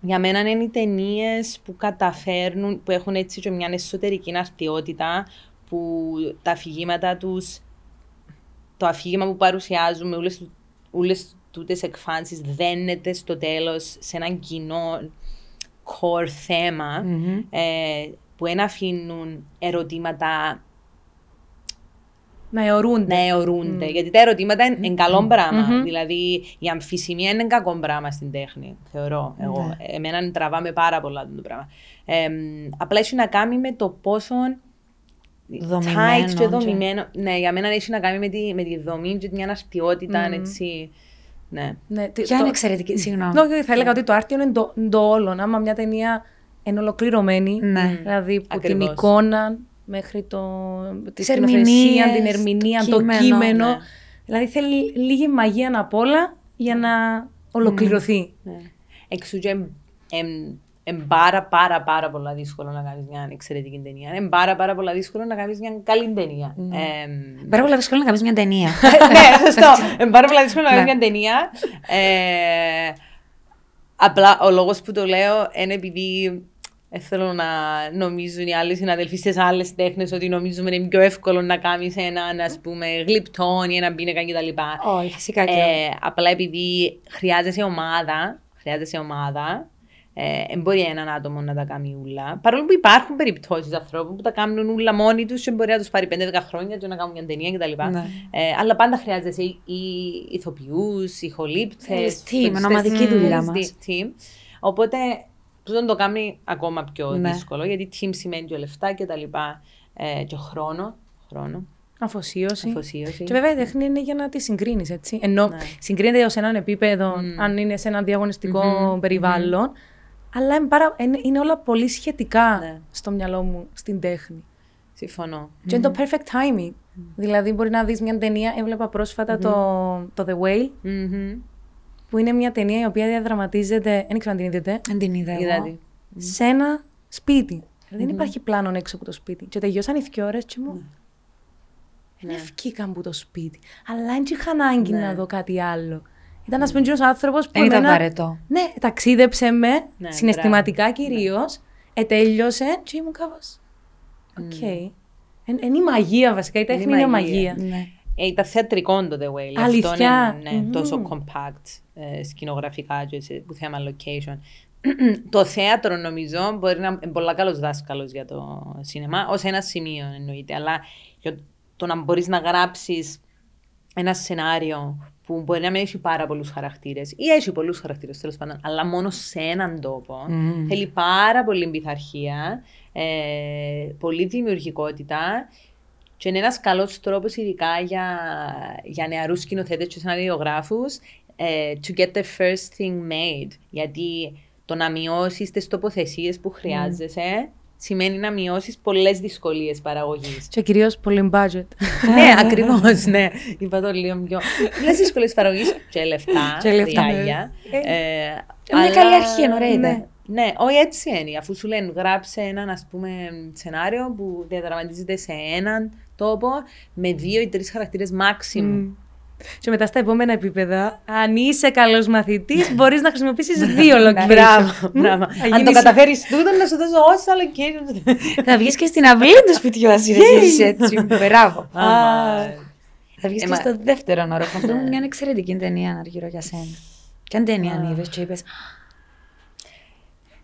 Για μένα είναι οι ταινίες που καταφέρνουν, που έχουν έτσι και μια εσωτερική αρτιότητα, που τα αφηγήματα τους το αφήγημα που παρουσιάζουμε, όλες, όλες τούτες εκφάνσεις δένεται στο τέλος σε έναν κοινό core θεμα ε, που δεν αφήνουν ερωτήματα να αιωρούνται. να αιωρούνται. Γιατί τα ερωτήματα είναι καλό πράγμα. Δηλαδή η αμφισημία είναι κακό πράγμα στην τέχνη, θεωρώ εγώ. Ναι. Εμένα τραβάμε πάρα πολλά το πράγμα. Ε, απλά έχει να κάνει με το πόσο Δομημένο tight και και- δομημένο. Ναι, για μένα έχει να κάνει με τη, με τη δομή και την αναστιότητα, έτσι. Ναι. Ναι, τι- Ποια το- είναι εξαιρετική, συγγνώμη. Όχι, θα έλεγα ότι το άρτιο είναι το, το όλο. Άμα μια ταινία είναι ολοκληρωμένη, Ναι. δηλαδή από την Ακριβώς. εικόνα μέχρι το, τη Τις σκηνοθεσία, ερμηνείες, την ερμηνεία, το το κείμενο, κείμενο. ναι. Δηλαδή θέλει λίγη μαγεία απ' όλα για να ολοκληρωθεί. ναι. Εξού και εμ- εμ- εμ πάρα πάρα πάρα πολλά δύσκολο να κάνεις μια εξαιρετική ταινία. Είναι πάρα πάρα πολλά δύσκολο να κάνεις μια καλή ταινία. Εμ, Πάρα πολύ δύσκολο να κάνεις μια ταινία. ναι, σωστό. Είναι πάρα πολύ δύσκολο να Ναι. κάνει μια ταινία. Ε, απλά ο λόγος που το λέω είναι επειδή ε, θέλω να νομίζουν οι άλλοι συναδελφοί στις άλλες τέχνες ότι νομίζουμε είναι πιο εύκολο να κάνεις έναν ας πούμε γλυπτόν ή έναν πίνακα κτλ. Όχι, φυσικά και. Ε, απλά επειδή χρειάζεσαι ομάδα, χρειάζεσαι ομάδα, ε, δεν μπορεί έναν άτομο να τα κάνει ούλα. Παρόλο που υπάρχουν περιπτώσεις ανθρώπων που τα κάνουν ούλα μόνοι τους και μπορεί να τους πάρει 5-10 χρόνια και να κάνουν μια ταινία κτλ. Ναι. Ε, αλλά πάντα χρειάζεσαι οι ηθοποιούς, ηθολήπτε. Θέλεις team, ομαδική δουλειά μας. Team. Οπότε τούτο το κάνει ακόμα πιο Ναι. δύσκολο γιατί team σημαίνει και λεφτά κτλ. Ε, και χρόνο. χρόνο Αφοσίωση. αφοσίωση. Και βέβαια η τέχνη είναι για να τη συγκρίνεις, έτσι. Ενώ Ναι. συγκρίνεται ω έναν επίπεδο, αν είναι σε ένα διαγωνιστικό περιβάλλον. Αλλά είναι, πάρα- είναι- είναι όλα πολύ σχετικά Ναι. στο μυαλό μου στην τέχνη. Συμφωνώ. Και είναι το perfect timing. Δηλαδή, μπορεί να δεις μια ταινία, έβλεπα πρόσφατα το, το The Whale, Μμμ. Που είναι μια ταινία η οποία διαδραματίζεται, δεν ξέρω αν την είδατε, Δεν την είδα Είδα εγώ. τη. σε ένα σπίτι. Δεν υπάρχει πλάνο έξω από το σπίτι. Και τελειώσαν οι δυο ώρες και μου... Δεν ευκήκαν από το σπίτι. Αλλά δεν είχα ανάγκη να δω κάτι άλλο. Ήταν ένα πούμε άνθρωπος που. Δεν ήταν εμένα- βαρετό. Ναι, ταξίδεψε με, Ναι, συναισθηματικά κυρίως. Ετέλειωσε και ήμουν κάπως. Οκ. Είναι η μαγεία βασικά. Η τέχνη Είναι είναι η μαγεία. μαγεία. Ναι. Ε, ήταν θεατρικό το The Whale. Αλήθεια; Αυτό είναι ναι, Μμμ. τόσο compact ε, σκηνογραφικά και σε- που θέμα location. το θέατρο νομίζω μπορεί να είναι πολύ καλός δάσκαλος για το σινεμά, ως ένα σημείο εννοείται. Αλλά για το να μπορείς να γράψεις ένα σενάριο που μπορεί να μην έχει πάρα πολλούς χαρακτήρες ή έχει πολλούς χαρακτήρες τέλος πάντων, αλλά μόνο σε έναν τόπο. Μμμ. Θέλει πάρα πολύ πειθαρχία, ε, πολύ δημιουργικότητα και είναι ένας καλός τρόπος, ειδικά για, για νεαρούς σκηνοθέτες και σεναριογράφου, ε, to get the first thing made. Γιατί το να μειώσεις τις τοποθεσίες που χρειάζεσαι σημαίνει να μειώσεις πολλές δυσκολίες παραγωγής. Και κυρίως πολύ budget. ναι, ακριβώς, ναι. Είπα το λίγο πιο. Πολλές δυσκολίες παραγωγής και λεφτά. Και λεφτά. ριάλια. Ε, μια αλλά- καλή αρχή, εννοείται. Ναι, ναι, όχι έτσι είναι. Αφού σου λένε γράψε ένα ας πούμε, σενάριο που διαδραματίζεται σε έναν τόπο με δύο ή τρεις χαρακτήρες maximum. Και μετά στα επόμενα επίπεδα, αν είσαι καλός μαθητής, μπορείς να χρησιμοποιήσεις δύο location. Μπράβο, μπράβο. Θα Αν το γίνεις- καταφέρεις τούτο, να σου δώσω όσα locations. Θα βγεις και στην αυλή του σπιτιού, αν συνεχίσεις έτσι. Μπράβο. Άμα. Θα βγεις Ε, και μα- στο δεύτερο όροφο. Αυτό είναι μια εξαιρετική ταινία ναι Αργυρώ για σένα. Ποια ταινία αν είδες και είπες.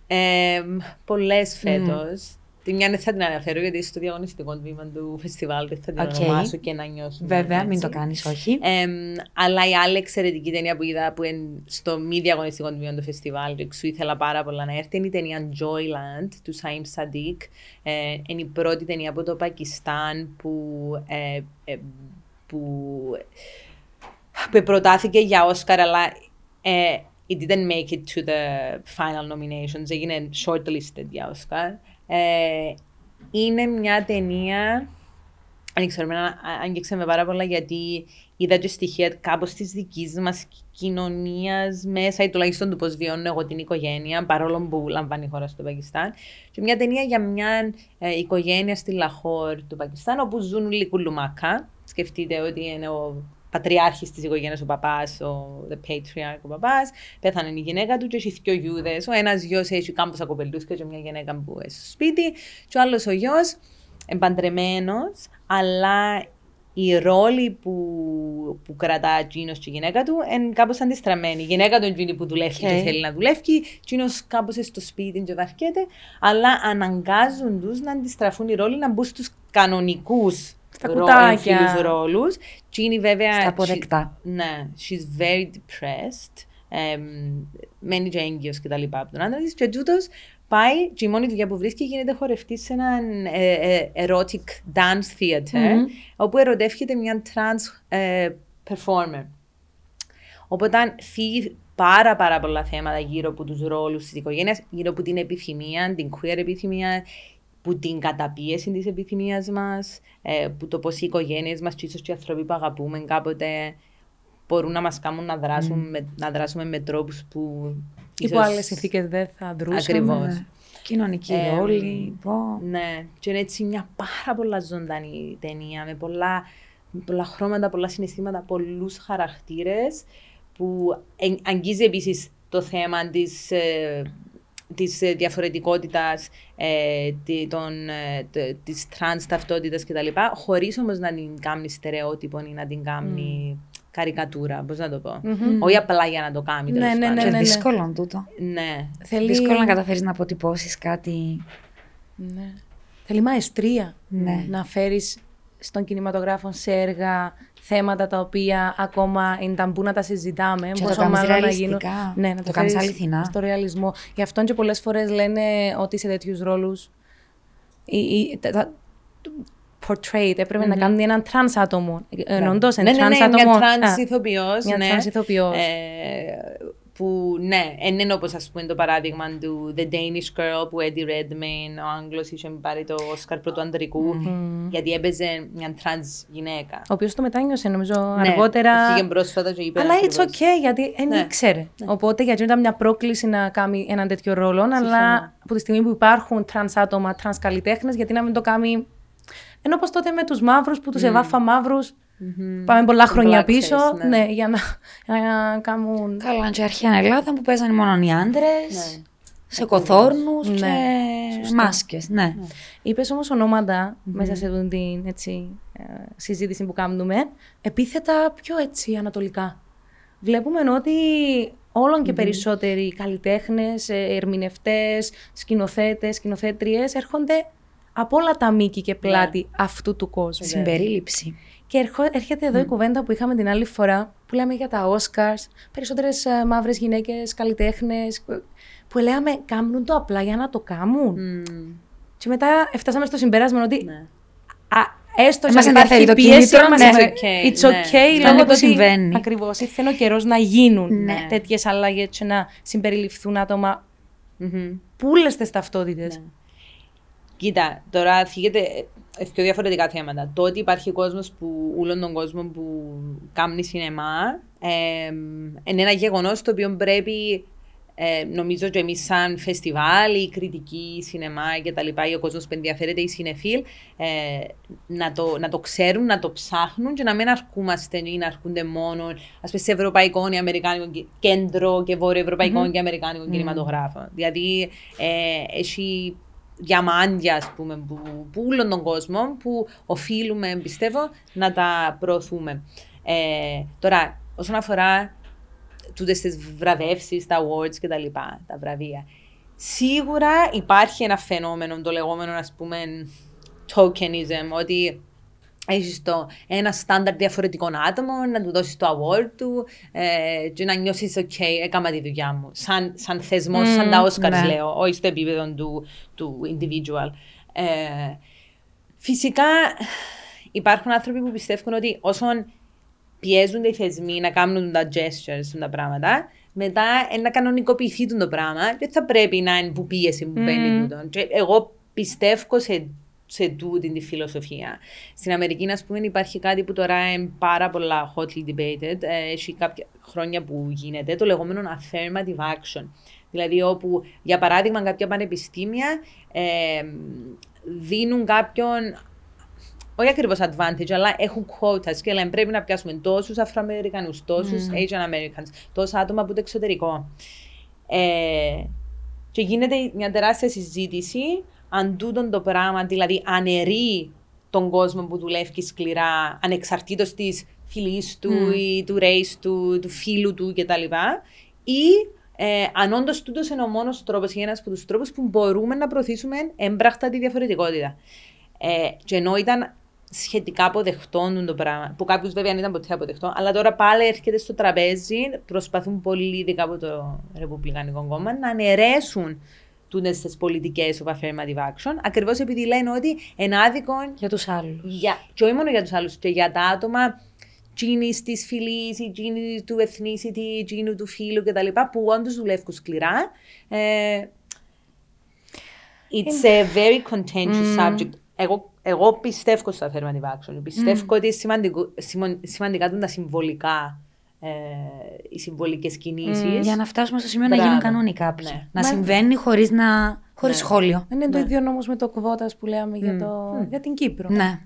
Ε, Πολλές φέτος. Τη μια δεν θα την αναφέρω γιατί είναι στο διαγωνιστικό τμήμα του φεστιβάλ. Δεν θα την Οκ. ονομάσω και να νιώσω. Βέβαια, μην το κάνεις, όχι. Εμ, αλλά η άλλη εξαιρετική ταινία που είδα που είναι στο μη διαγωνιστικό τμήμα του φεστιβάλ και εξού ήθελα πάρα πολλά να έρθει είναι η ταινία Joyland του Σαΐμ Σαντίκ. Ε, είναι η πρώτη ταινία από το Πακιστάν που, ε, ε, που, που προτάθηκε για Όσκαρ αλλά ε, it didn't make it to the final nominations. Έγινε shortlisted για Όσκαρ. Ε, είναι μια ταινία δεν ξέρω, εμένα άγγιξε με πάρα πολλά γιατί είδα και στοιχεία κάπως της δικής μας κοινωνίας μέσα ή τουλάχιστον του πώς βιώνω εγώ την οικογένεια, παρόλο που λαμβάνει η χώρα στο Πακιστάν. Και μια ταινία για μια ε, οικογένεια στη Λαχώρ του Πακιστάν, όπου ζουν όλοι κουλουμάκα. Σκεφτείτε ότι είναι ο πατριάρχης της οικογένειας, ο παπάς, ο the patriarch, ο παπάς, πέθανε η γυναίκα του και έχει δύο γιούδες. Ο ένας γιος έχει κάμποσα κοπελούθια και μια γυναίκα που είναι στο σπίτι και ο άλλος ο γιος εμπαντρεμένος, αλλά οι ρόλοι που, που κρατά εκείνος και η γυναίκα του είναι κάπως αντιστραμμένοι. Η γυναίκα του είναι εκείνη που δουλεύει και Okay. θέλει να δουλεύει, εκείνος κάπως στο σπίτι και βαρκέται, αλλά αναγκάζουν τους να αντιστραφούν οι ρόλοι να μπουν στους κανονικούς Στα κουτάκια. ρόλους. Και είναι βέβαια. Στα αποδεκτά. Ναι, she's very depressed. Um, μένει και έγκυος και τα λοιπά από τον άντρα της και τούτος πάει και η μόνη δουλειά που βρίσκει γίνεται χορευτής σε ένα ε, ε, erotic dance theater όπου ερωτεύεται μια trans ε, performer. Οπότε αν φύγει πάρα πάρα πολλά θέματα γύρω από τους ρόλους της οικογένειας, γύρω από την επιθυμία, την queer επιθυμία, που την καταπίεση της επιθυμίας μας, ε, που το πώς οι οικογένειες μας και ίσως και οι άνθρωποι που αγαπούμε κάποτε μπορούν να μας κάνουν να δράσουμε, με, να δράσουμε με τρόπους που Υπό ίσως- άλλες συνθήκες δεν θα δρούσαμε. Ακριβώς. Ναι. Κοινωνική Ε, ρόλη. πω. Ναι, και είναι έτσι μια πάρα πολλά ζωντανή ταινία με πολλά, με πολλά χρώματα, πολλά συναισθήματα, πολλούς χαρακτήρες που εν- αγγίζει επίσης το θέμα της, ε, της ε, διαφορετικότητας, ε, τη- των, ε, τε- της τρανς ταυτότητας κτλ. Χωρίς όμως να την κάνει στερεότυπο ή να την κάνει καρικατούρα, πώς να το πω. Όχι απλά για να το κάνει, Ναι, τέλος ναι, πάντων. ναι, Και ναι. δύσκολο τούτο. Ναι. Θέλει... Δύσκολο να καταφέρεις να αποτυπώσεις κάτι. Ναι. Θέλει μαεστρία Ναι. να φέρεις στον κινηματογράφο σε έργα θέματα τα οποία ακόμα είναι ταμπού να τα συζητάμε. Και να πόσο το κάνεις μάλλον να ρεαλιστικά. γίνουν- Ναι, να Το κάνεις φέρεις αληθινά. Στο ρεαλισμό. Γι' αυτό και πολλές φορές λένε ότι σε τέτοιους ρόλους ή, ή, τα, τα, portrayed έπρεπε να κάνουν έναν τρανς άτομο. Εννοώντας Ναι, ένα ναι, τρανς ναι, άτομο. μια Α, τρανς ηθοποιός. μια ναι. τρανς ηθοποιός. Ε, που ναι, δεν είναι όπως ας πούμε το παράδειγμα του The Danish Girl που Eddie Redmayne, ο Άγγλος είχε πάρει το Όσκαρ πρώτου αντρικού γιατί έπαιζε μια τρανς γυναίκα. Ο οποίος το μετάνιωσε νομίζω Ναι, αργότερα. Φύγε πρόσφατα και είπε Αλλά it's ακριβώς. okay, γιατί δεν Ναι. ήξερε. Οπότε γιατί ήταν μια πρόκληση να κάνει έναν τέτοιο ρόλο, αλλά από τη στιγμή που υπάρχουν τρανς άτομα, τρανς καλλιτέχνες, γιατί να μην το κάνει. Ενώ όπως τότε με τους μαύρους που τους εβάφα μαύρους, πάμε πολλά χρόνια Blackface, πίσω, ναι. ναι, για, να, για να κάνουν. Καλά, και αρχαία Ελλάδα που παίζανε μόνο οι άντρες. Ναι. Σε κοθόρνους Ναι. και μάσκες. Ναι. Είπες όμως ονόματα μέσα σε αυτήν την έτσι, ε, συζήτηση που κάνουμε, επίθετα πιο έτσι ανατολικά. Βλέπουμε ότι όλων και περισσότεροι καλλιτέχνες, ε, ερμηνευτές, σκηνοθέτες, σκηνοθέτριες έρχονται από όλα τα μήκη και πλάτη αυτού του κόσμου. Συμπερίληψη. Και ερχο- έρχεται εδώ η κουβέντα που είχαμε την άλλη φορά, που λέμε για τα Oscars, περισσότερες ε, μαύρες γυναίκες, καλλιτέχνες, που- που λέγαμε κάνουν το απλά για να το κάνουν. Μμμ, Και μετά φτάσαμε στο συμπέρασμα ότι ναι. α, έστω και Μας αν ενδιαφέρει υπάρχει το πίεση, κίνητρο, μας ναι. ενδιαφέρει. It's okay, It's ναι. okay, Αυτό λόγω είναι του που ότι συμβαίνει. ακριβώς ήρθε ο καιρός να γίνουν Ναι. τέτοιες αλλαγές και να συμπεριληφθούν άτομα Μμμ. που όλες τις ταυτότητες. Ναι. Κοίτα, τώρα θίγεται ε, πιο διαφορετικά θέματα. Το ότι υπάρχει κόσμος που, όλον τον κόσμο που κάνει σινεμά, ε, είναι ένα γεγονός το οποίο πρέπει, ε, νομίζω και εμείς σαν φεστιβάλ, η κριτική, σινεμά και τα λοιπά, ή ο κόσμος που ενδιαφέρεται, οι συνεφίλ, ε, να, το, να το ξέρουν, να το ψάχνουν και να μην αρκούμαστε ή να αρκούνται μόνο ας πούμε, σε ευρωπαϊκό ή αμερικάνικο κι- κέντρο και βορειοευρωπαϊκό και αμερικάνικο κινηματογράφο. Δηλαδή, ε, έχει διαμάντια, ας πούμε, που, που όλον τον κόσμο που οφείλουμε, πιστεύω, να τα προωθούμε. Ε, τώρα, όσον αφορά τούτες τις βραβεύσεις, τα awards και τα λοιπά, τα βραβεία. Σίγουρα υπάρχει ένα φαινόμενο, το λεγόμενο, ας πούμε, tokenism, ότι έχεις το ένα στάνταρ διαφορετικών άτομων, να του δώσεις το award του ε, και να νιώσεις ok, έκανα τη δουλειά μου. Σαν, σαν θεσμός, σαν τα Oscars ναι. λέω, όχι στο επίπεδο του, του individual. Ε, φυσικά υπάρχουν άνθρωποι που πιστεύουν ότι όσον πιέζονται οι θεσμοί να κάνουν τα gestures, τα πράγματα, μετά ε, να κανονικοποιηθεί το πράγμα και θα πρέπει να είναι που πίεση που μπαίνει τούτο. Και εγώ πιστεύω σε, σε τούτη τη φιλοσοφία. Στην Αμερική, ας πούμε, υπάρχει κάτι που τώρα είναι πάρα πολλά hotly debated. Ε, έχει κάποια χρόνια που γίνεται, το λεγόμενο affirmative action. Δηλαδή, όπου, για παράδειγμα, κάποια πανεπιστήμια ε, δίνουν κάποιον όχι ακριβώς advantage, αλλά έχουν quotas και λένε πρέπει να πιάσουμε τόσους Αφροαμερικανούς, τόσους Asian Americans, τόσα άτομα από το εξωτερικό. Ε, και γίνεται μια τεράστια συζήτηση αν τούτον το πράγμα, δηλαδή αναιρεί τον κόσμο που δουλεύει σκληρά, ανεξαρτήτως της φυλής του ή του race του, του φίλου του κτλ. Ή ε, αν όντως τούτος είναι ο μόνος τρόπος ή ένας από τους τρόπους που μπορούμε να προωθήσουμε έμπρακτα τη διαφορετικότητα. Ε, και ενώ ήταν σχετικά αποδεκτό το πράγμα, που κάποιου βέβαια δεν ήταν ποτέ αποδεκτό, αλλά τώρα πάλι έρχεται στο τραπέζι, προσπαθούν πολύ, ειδικά από το Ρεπουμπλικανικό Κόμμα, να αναιρέσουν τούτε τι πολιτικές of affirmative action, ακριβώς επειδή λένε ότι είναι άδικο. Για τους άλλους. Για, και όχι μόνο για τους άλλους, και για τα άτομα τζίνη της φυλής ή τζίνη του ethnicity, τζίνου του φίλου κτλ. που όντως δουλεύουν σκληρά. Ε, it's a very contentious subject. Εγώ, εγώ πιστεύω στο affirmative action. Πιστεύω ότι είναι σημαντικό, σημαντικά τα συμβολικά ε, οι συμβολικές κινήσεις. Για να φτάσουμε στο σημείο να γίνουν κανονικά πια. Ναι. Να συμβαίνει χωρίς να... χωρίς ναι. σχόλιο. Είναι το ίδιο όμω με το κβότα που λέμε για, το... για την Κύπρο. Ναι.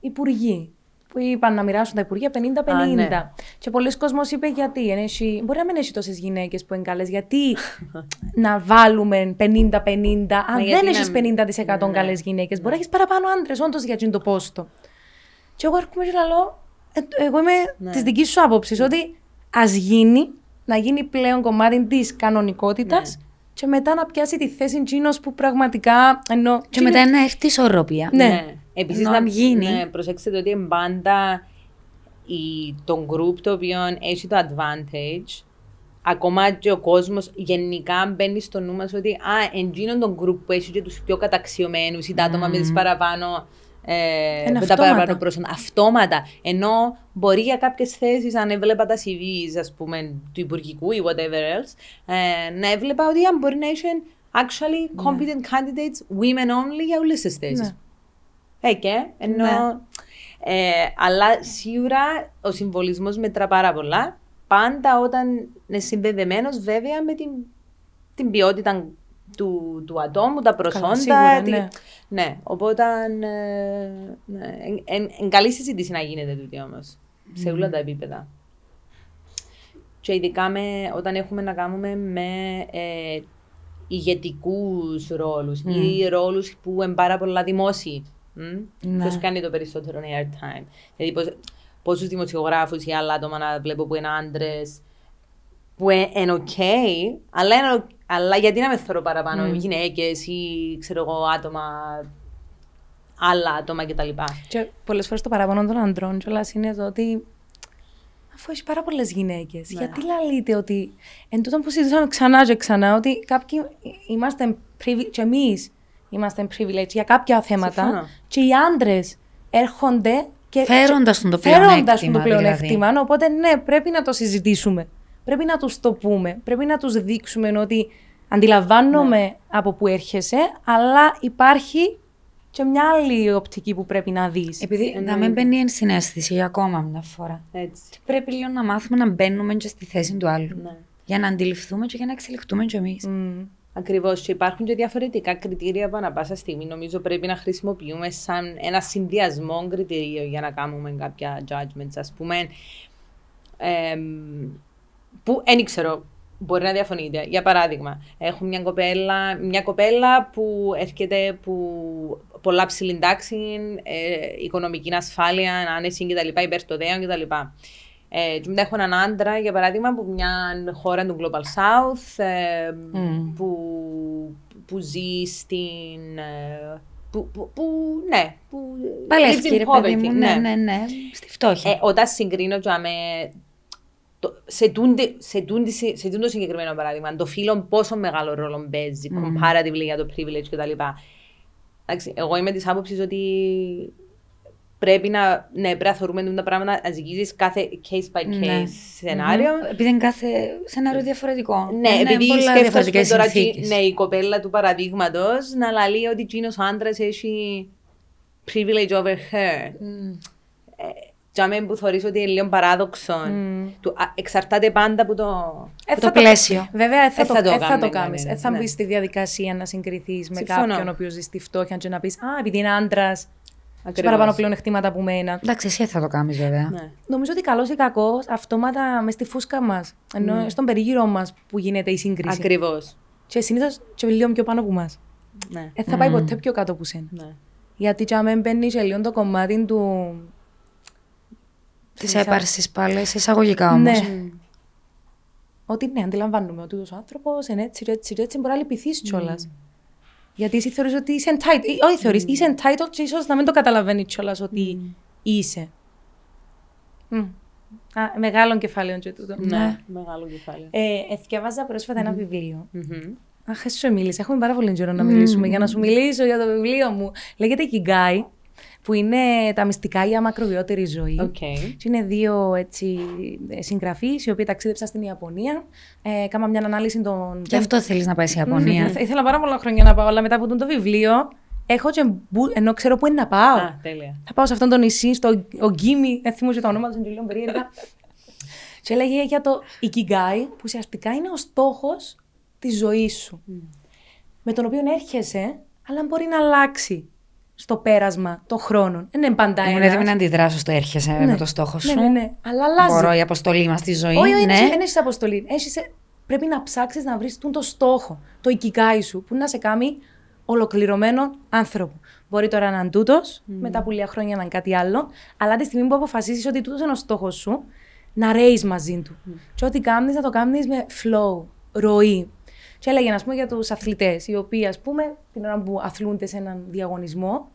Υπουργοί που είπαν να μοιράσουν τα υπουργεία 50-50. Ναι. Και πολλοί κόσμοι είπε γιατί. Ενέχει, μπορεί να μην έχει τόσες γυναίκες που είναι καλές, γιατί να βάλουμε 50-50, αν δεν έχεις 50% ναι. καλές γυναίκες, μπορεί να έχεις παραπάνω άντρες, όντως για το πόστο. Και εγώ έρχομαι και λέω, ε, εγώ είμαι ναι. της δικής σου άποψης, ότι ας γίνει, να γίνει πλέον κομμάτι της κανονικότητας ναι. και μετά να πιάσει τη θέση Τζίνος που πραγματικά. Ενώ, και μετά να έρθει ισορροπία. Ναι. ναι. Επίσης, να γίνει. Ναι, προσέξτε ότι είναι πάντα η, το group το οποίο έχει το advantage. Ακόμα και ο κόσμος γενικά μπαίνει στο νου μας ότι α, εντζήνων τον group που έχει και τους πιο καταξιωμένους ή τα άτομα mm. με τις παραπάνω ε, με τα παραπάνω πρόσωπα. Αυτόματα. Ενώ μπορεί για κάποιες θέσεις, αν έβλεπα τα CVs, ας πούμε, του Υπουργικού ή whatever else, ε, να έβλεπα ότι αν μπορεί να έχει actually competent ναι. candidates, women only για όλες τις θέσεις. Ναι. Ε, ενώ. Ναι. Ε, αλλά σίγουρα ο συμβολισμός μετρά πάρα πολλά. Πάντα όταν είναι συνδεδεμένος, βέβαια, με την, την ποιότητα του, του ατόμου, τα προσόντα. Σίγουρα, ναι. ναι. οπότε ε, ναι, εν, καλή συζήτηση να γίνεται τούτη όμως. Σε όλα τα επίπεδα. Και ειδικά με, όταν έχουμε να κάνουμε με ε, ηγετικούς ρόλους ή ρόλους που είναι πάρα πολλά δημόσιοι. Ναι. Ποιος κάνει το περισσότερο airtime. Δηλαδή, πόσους δημοσιογράφους ή άλλα άτομα να βλέπω που είναι άντρες που είναι οκ, αλλά, αλλά γιατί να με θεωρώ παραπάνω mm. γυναίκες ή ξέρω εγώ άτομα, άλλα άτομα κτλ. Και πολλές φορές το παραπάνω των αντρών κιόλας είναι εδώ ότι αφού έχει πάρα πολλές γυναίκες, ναι. γιατί λέτε ότι εν τούτο που συζητήσαμε ξανά και ξανά, ότι κάποιοι είμαστε και εμείς είμαστε privileged για κάποια θέματα Συμφωνώ. και οι άντρες έρχονται και φέροντας τον το πλεονέκτημα. Δηλαδή. Οπότε ναι, πρέπει να το συζητήσουμε πρέπει να τους το πούμε. Πρέπει να τους δείξουμε ότι αντιλαμβάνομαι ναι. από πού έρχεσαι, αλλά υπάρχει και μια άλλη οπτική που πρέπει να δεις. Επειδή να μην μπαίνει η συνέστηση για ακόμα μια φορά. Έτσι. Πρέπει λίγο να μάθουμε να μπαίνουμε και στη θέση του άλλου. Ναι. Για να αντιληφθούμε και για να εξελιχθούμε κι εμείς. Mm. Ακριβώς. Και υπάρχουν και διαφορετικά κριτήρια που ανά πάσα στιγμή νομίζω πρέπει να χρησιμοποιούμε σαν ένα συνδυασμό κριτηρίων για να κάνουμε κάποια judgments. Α πούμε, ε, που δεν ξέρω, μπορεί να διαφωνείτε. Για παράδειγμα, έχουμε μια κοπέλα, μια κοπέλα που έρχεται που πολλά ψηλή τάξη, ε, οικονομική ασφάλεια, άνεση κτλ. υπέρ των δέων κτλ. Ε, και μετά έχω έναν άντρα, για παράδειγμα, από μια χώρα του Global South, ε, mm. που, που ζει στην... Ε, που, που, που, ναι, που Παλεύει, ρε παιδί μου, ναι, ναι, ναι, στη φτώχεια. Ε, όταν συγκρίνω με σε, τούντι, σε, τούντι, σε τούντο συγκεκριμένο παράδειγμα, το φίλο πόσο μεγάλο ρόλο παίζει, mm. comparatively για το privilege κτλ. Εγώ είμαι της άποψης ότι πρέπει να, ναι, πρέπει να θεωρούμε τα πράγματα να ζυγίζεις κάθε case by case ναι. σενάριο. Mm-hmm. Επειδή είναι κάθε σενάριο διαφορετικό. Ναι, ναι επειδή σκέφτομαι τώρα ναι, η κοπέλα του παραδείγματος να λέει ότι εκείνο ο άντρας έχει privilege over her. Mm. Ε, για που θεωρείς ότι είναι λίγο παράδοξο. Mm. Του, α, εξαρτάται πάντα από το, ε, το πλαίσιο. Βέβαια, θα, θα, το, ε, θα το κάνεις. Ε, θα ναι. μπεις στη διαδικασία να συγκριθείς με κάποιον ο οποίος ζει στη φτώχεια και να πεις Α, επειδή είναι άντρας. Έχει παραπάνω πλεονεκτήματα από μένα. Εντάξει, εσύ θα το κάνεις βέβαια. Ναι. Νομίζω ότι καλός ή κακός αυτόματα μες στη φούσκα μας, ενώ mm. στον περίγυρό μας που γίνεται η σύγκριση. Ακριβώς. Και συνήθως και λίγο πιο πάνω από εμά. Ναι. Ε, θα πάει ποτέ πιο κάτω από σένα. Ναι. Γιατί και αν μπαίνει και λίγο το κομμάτι του... Της της- έπαρσης πάλι, σε εισαγωγικά όμως. Ναι. Ότι ναι, αντιλαμβάνομαι ότι ο άνθρωπος είναι έτσι, έτσι, έτσι, μπορεί να λυπηθείς κιόλας. Γιατί εσύ θεωρείς ότι είσαι entitled. ή- Όχι, θεωρείς, είσαι entitled και ίσως να μην το καταλαβαίνεις κιόλας ότι είσαι. Μμ. Α, μεγάλο κεφάλαιο και τούτο. Ναι, μεγάλο κεφάλαιο. Ε, εθιάβαζα πρόσφατα ένα βιβλίο. Μμμ. Αχ, εσύ σου μίλησα. Έχουμε πάρα πολύ καιρό να μιλήσουμε. Για να σου μιλήσω για το βιβλίο μου. Λέγεται Ikigai, που είναι τα μυστικά για μακροβιότερη ζωή. Οκ. Και είναι δύο έτσι, συγγραφείς οι οποίοι ταξίδεψαν στην Ιαπωνία. Ε, κάμαν μια ανάλυση των. Γι' αυτό θέλεις να πάει σε Ιαπωνία. Μμμ. Ήθελα πάρα πολλά χρόνια να πάω, αλλά μετά από το βιβλίο έχω και μπου- ενώ ξέρω πού εν να πάω. Α, τέλεια. Θα πάω σε αυτόν τον νησί, στο Ογκίμι, δεν θυμούμαι και τα ονόματα του, είναι λίγο περίεργα. και έλεγε για το Ikigai, που ουσιαστικά είναι ο στόχος της ζωής σου. Με τον οποίο έρχεσαι, αλλά μπορεί να αλλάξει στο πέρασμα των χρόνων. Δεν είναι πάντα Ήμουν ένας. έτοιμη να αντιδράσω στο έρχεσαι με το στόχο σου. Ναι, ναι, ναι. Αλλά αλλάζει. Μπορώ η αποστολή μας στη ζωή. Όχι, όχι, ναι. δεν έχει αποστολή. Έχεις, ε, πρέπει να ψάξεις να βρεις το στόχο, το οικικάι σου, που να σε κάνει ολοκληρωμένο άνθρωπο. Μπορεί τώρα να είναι τούτος, μετά από λίγα χρόνια να είναι κάτι άλλο, αλλά τη στιγμή που αποφασίσει ότι τούτος είναι ο στόχος σου, να ρέεις μαζί του. Και ό,τι κάνεις, να το κάνεις με flow, ροή. Και έλεγε, ας πούμε, για τους αθλητές, οι οποίοι, ας πούμε, την ώρα που αθλούνται σε έναν διαγωνισμό,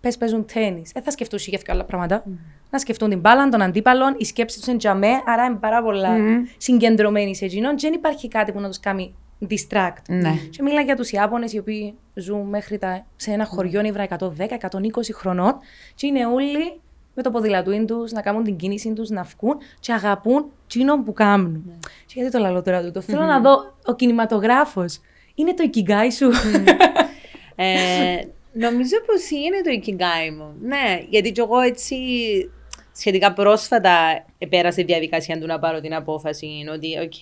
πες παίζουν τέννη. Δεν θα σκεφτούν για δύο άλλα πράγματα. Να σκεφτούν την μπάλα, τον αντίπαλον, η σκέψη τους είναι τζαμέ, άρα είναι πάρα πολλά συγκεντρωμένοι σε εκείνον. Και δεν υπάρχει κάτι που να τους κάνει distract. Ναι. Και μιλά για τους Ιάπωνες οι οποίοι ζουν μέχρι τα, σε ένα χωριό νύβρα 110-120 χρονών, και είναι όλοι με το ποδηλατούιν τους, να κάνουν την κίνηση τους, να βγουν και αγαπούν εκείνον που κάνουν. Και γιατί το λέω τώρα τούτο; Θέλω να δω ο κινηματογράφος. Είναι το ikigai σου; Ε, νομίζω πως είναι το Ikigai μου. Ναι, γιατί κι εγώ έτσι σχετικά πρόσφατα πέρασε η διαδικασία του να πάρω την απόφαση ότι, οκ,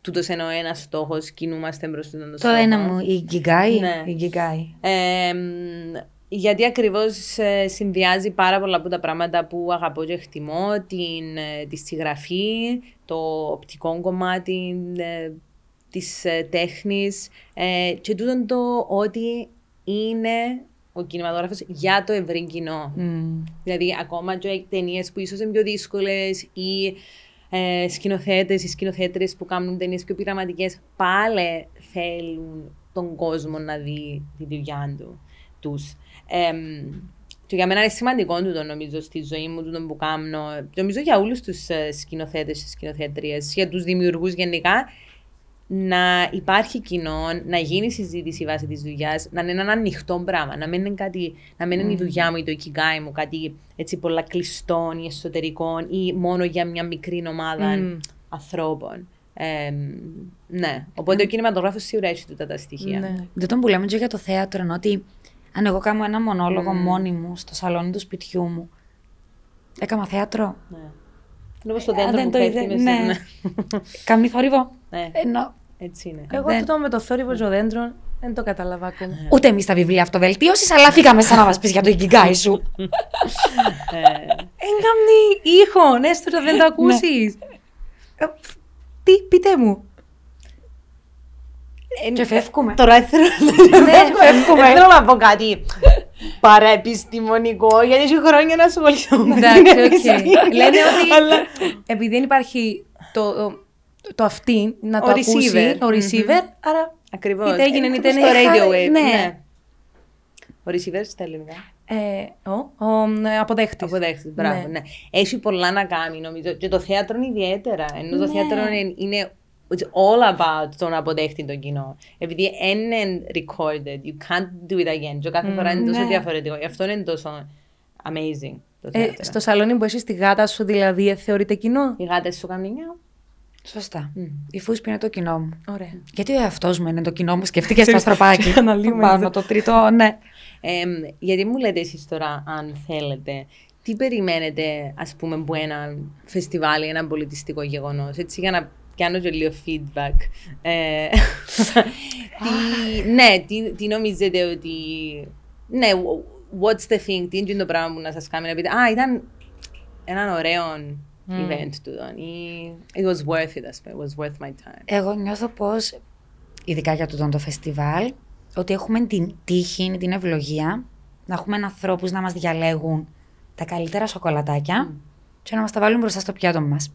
τούτος είναι ο ένας στόχος, κινούμαστε προς τον Το στόχο. ένα μου, Ikigai. Ναι. Η Γκιγκάη. Ε, μ, γιατί ακριβώς ε, συνδυάζει πάρα πολλά από τα πράγματα που αγαπώ και εκτιμώ, την, ε, τη συγγραφή, το οπτικό κομμάτι ε, της ε, τέχνης ε, και τούτο το ότι είναι ο κινηματογράφος για το ευρύ κοινό. Δηλαδή, ακόμα και ταινίες που ίσως είναι πιο δύσκολες ή ε, σκηνοθέτες ή σκηνοθέτρε που κάνουν ταινίες πιο πειραματικές, πάλι θέλουν τον κόσμο να δει τη δουλειά του. Τους. Εμ, και για μένα είναι σημαντικό τούτο νομίζω στη ζωή μου, τούτο που κάνω. Νομίζω για όλους τους σκηνοθέτες και σκηνοθέτριες, για τους δημιουργούς γενικά, να υπάρχει κοινό, να γίνει συζήτηση βάσει της δουλειάς, να είναι ένα ανοιχτό πράγμα, να μην είναι, κάτι, να μην είναι η δουλειά μου ή το ikigai μου, κάτι έτσι πολλά κλειστό ή εσωτερικό ή μόνο για μια μικρή ομάδα Μμμ. ανθρώπων. Ε, ναι, οπότε ο κινηματογράφος σίγουρα έχει τούτα τα στοιχεία. Ναι. Δεν τον που λέμε και για το θέατρο, είναι ότι αν εγώ κάνω ένα μονόλογο μόνη μου στο σαλόνι του σπιτιού μου, έκανα θέατρο. Ναι. Είναι όπως το Α, δέντρο δεν που το πέφτει είδε, μες ναι. ναι. Καμή θόρυβο. ναι, Ενώ έτσι είναι. Εγώ Δεν- τούτο με το θόρυβο και δέντρο δεν το κατάλαβα ακόμα. ούτε εμείς τα βιβλία αυτοβελτίωσης, αλλά φύγαμε σαν να μας πεις για το Γκιγκάη σου. Ε, Έγκαμνη ήχον, έστω και δεν το ακούσεις. Τι, πείτε μου. Και φεύγουμε. Τώρα θέλω, φεύγουμε. θέλω να πω κάτι παραεπιστημονικό, γιατί έχει χρόνια να ασχοληθώ με Εντάξει, την οκ. αίσθηση. Λένε ότι Αλλά- επειδή δεν υπάρχει το, το αυτή να Ο το ακούσει, receiver. ο receiver, άρα Ακριβώς. είτε έγινε Είναι είτε όπως είναι. το radio wave. ναι. ναι. Ο receiver στα ελληνικά. Ε, ο, ο ε, αποδέχτης. Αποδέχτης, μπράβο, Ναι. ναι. Έχει πολλά να κάνει νομίζω. Και το θέατρο είναι ιδιαίτερα. Ενώ το Ναι. θέατρο είναι, είναι it's all about το να αποδέχτη τον κοινό. Επειδή είναι recorded, you can't do it again. Και κάθε φορά είναι τόσο ναι. διαφορετικό. Γι' αυτό είναι τόσο amazing το Ε, θέατρο. στο σαλόνι που έχει στη γάτα σου, δηλαδή, ε, θεωρείται κοινό; Οι γάτες σου κάνουν νιάου. Σωστά. Η φούσπη είναι το κοινό μου. Ωραία. Γιατί ο εαυτός μου είναι το κοινό μου, σκεφτήκε στο αστροπάκι. αναλύουμε Πάνω αυτό. το τρίτο, ναι. Εμ, γιατί μου λέτε εσείς τώρα, αν θέλετε, τι περιμένετε, ας πούμε, από ένα φεστιβάλ ή ένα πολιτιστικό γεγονός, έτσι, για να κάνω και λίγο feedback. Ε, τι, ναι, τι, τι νομίζετε ότι... Ναι, what's the thing, τι είναι το πράγμα που να σας κάνει να πείτε, α, ήταν ένα ωραίο event του ή it was worth it, ας πούμε, it was worth my time. Εγώ νιώθω πως, ειδικά για τούτο το φεστιβάλ, ότι έχουμε την τύχη, την ευλογία να έχουμε ανθρώπους να μας διαλέγουν τα καλύτερα σοκολατάκια και να μας τα βάλουν μπροστά στο πιάτο μας.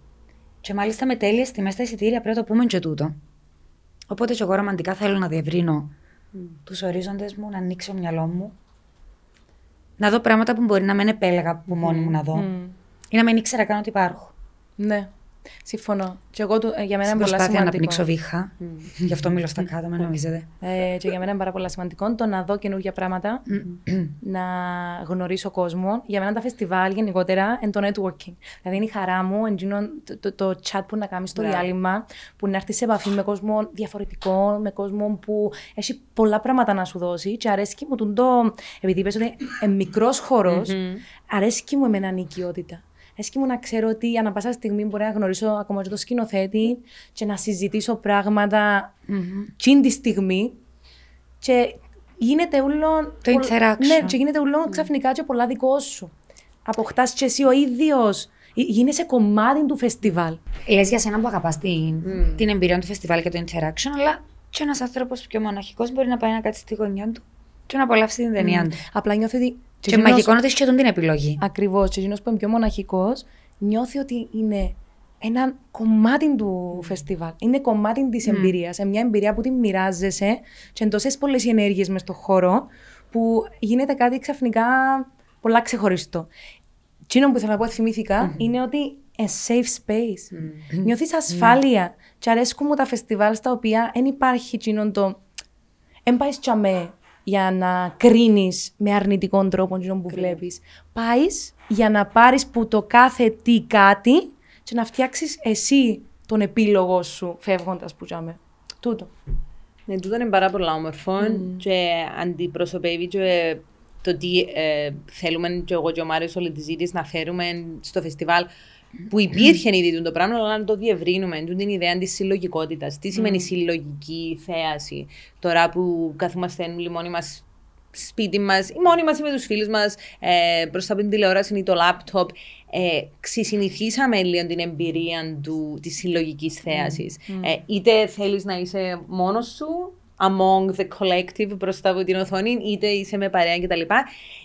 Και μάλιστα με τέλειες τιμές στα εισιτήρια πρέπει να το πούμε και τούτο. Οπότε και εγώ ρομαντικά θέλω να διευρύνω mm. τους ορίζοντες μου, να ανοίξω το μυαλό μου. Να δω πράγματα που μπορεί να μην επέλεγα που μόνη μου να δω. Μμ. Ή να μην ήξερα καν ότι υπάρχουν. Ναι. Συμφωνώ. Και εγώ του- ε, για μένα Στην είναι πολλά προσπάθεια να σημαντικό. πνίξω βήχα. Γι' αυτό μιλώ στα κάτω, με νομίζετε. Ε, και για μένα είναι πάρα πολύ σημαντικό το να δω καινούργια πράγματα, να γνωρίσω κόσμο. Για μένα τα φεστιβάλ γενικότερα είναι το networking. Δηλαδή είναι η χαρά μου, εντζήνω το, το, το chat που να κάνεις στο Μπράβο. διάλειμμα, που να έρθεις σε επαφή με κόσμο διαφορετικό, με κόσμο που έχει πολλά πράγματα να σου δώσει. Και αρέσκει μου τον το, επειδή είπες ότι είναι μικρός χώρος, αρέσκει μου εμένα η οικειότητα. Αρέσκει μου να ξέρω ότι ανά πάσα στιγμή μπορεί να γνωρίσω ακόμα και το σκηνοθέτη και να συζητήσω πράγματα τσιν τη στιγμή και γίνεται ούλο... Το πολλ- interaction. Ναι, και γίνεται ούλο ξαφνικά και πολλά δικό σου. Αποκτάς και εσύ ο ίδιος. Γι- Γίνεσαι κομμάτι του φεστιβάλ. Λες για σένα που αγαπάς την, την εμπειρία του φεστιβάλ και το interaction, αλλά και ένας άνθρωπος πιο μοναχικός μπορεί να πάει να κάτσει στη γωνιά του και να απολαύσει την ταινία του. Απλά νιώθει ότι... Και μαγικό είναι ότι έχει και τον την επιλογή. Ακριβώς. Και εκείνος που είναι πιο μοναχικός νιώθει ότι είναι ένα κομμάτι του φεστιβάλ. Είναι κομμάτι της εμπειρίας. Είναι μια εμπειρία που την μοιράζεσαι και είναι τόσες πολλές οι ενέργειες μες στον χώρο που γίνεται κάτι ξαφνικά πολλά ξεχωριστό. Εκείνο που ήθελα να πω, θυμήθηκα, είναι ότι a safe space. Νιώθεις ασφάλεια. Και αρέσκουν μου τα φεστιβάλ στα οποία δεν υπάρχει εκείνο το... Εν πάεις τσαμέ για να κρίνεις με αρνητικό τρόπο εκείνο που βλέπεις. Πάεις για να πάρεις που το κάθε τι κάτι και να φτιάξεις εσύ τον επίλογο σου φεύγοντας που τσαμέ. Τούτο. Ναι, τούτο είναι πάρα πολλά όμορφο και αντιπροσωπεύει και το τι ε, θέλουμε και εγώ και ο Μάριος όλη τη ζήτηση να φέρουμε στο φεστιβάλ που υπήρχε ήδη το πράγμα, αλλά να το διευρύνουμε. Τούτη την ιδέα της συλλογικότητας. Τι σημαίνει συλλογική θέαση, τώρα που καθόμαστε όλοι μόνοι μας σπίτι μας ή μόνοι μας ή με τους φίλους μας ε, μπροστά από την τηλεόραση ή το λάπτοπ. Ε, ξεσυνηθίσαμε λίγο την εμπειρία του, της συλλογικής θέασης. Ε, είτε θέλεις να είσαι μόνος σου, among the collective μπροστά από την οθόνη, είτε είσαι με παρέα κτλ.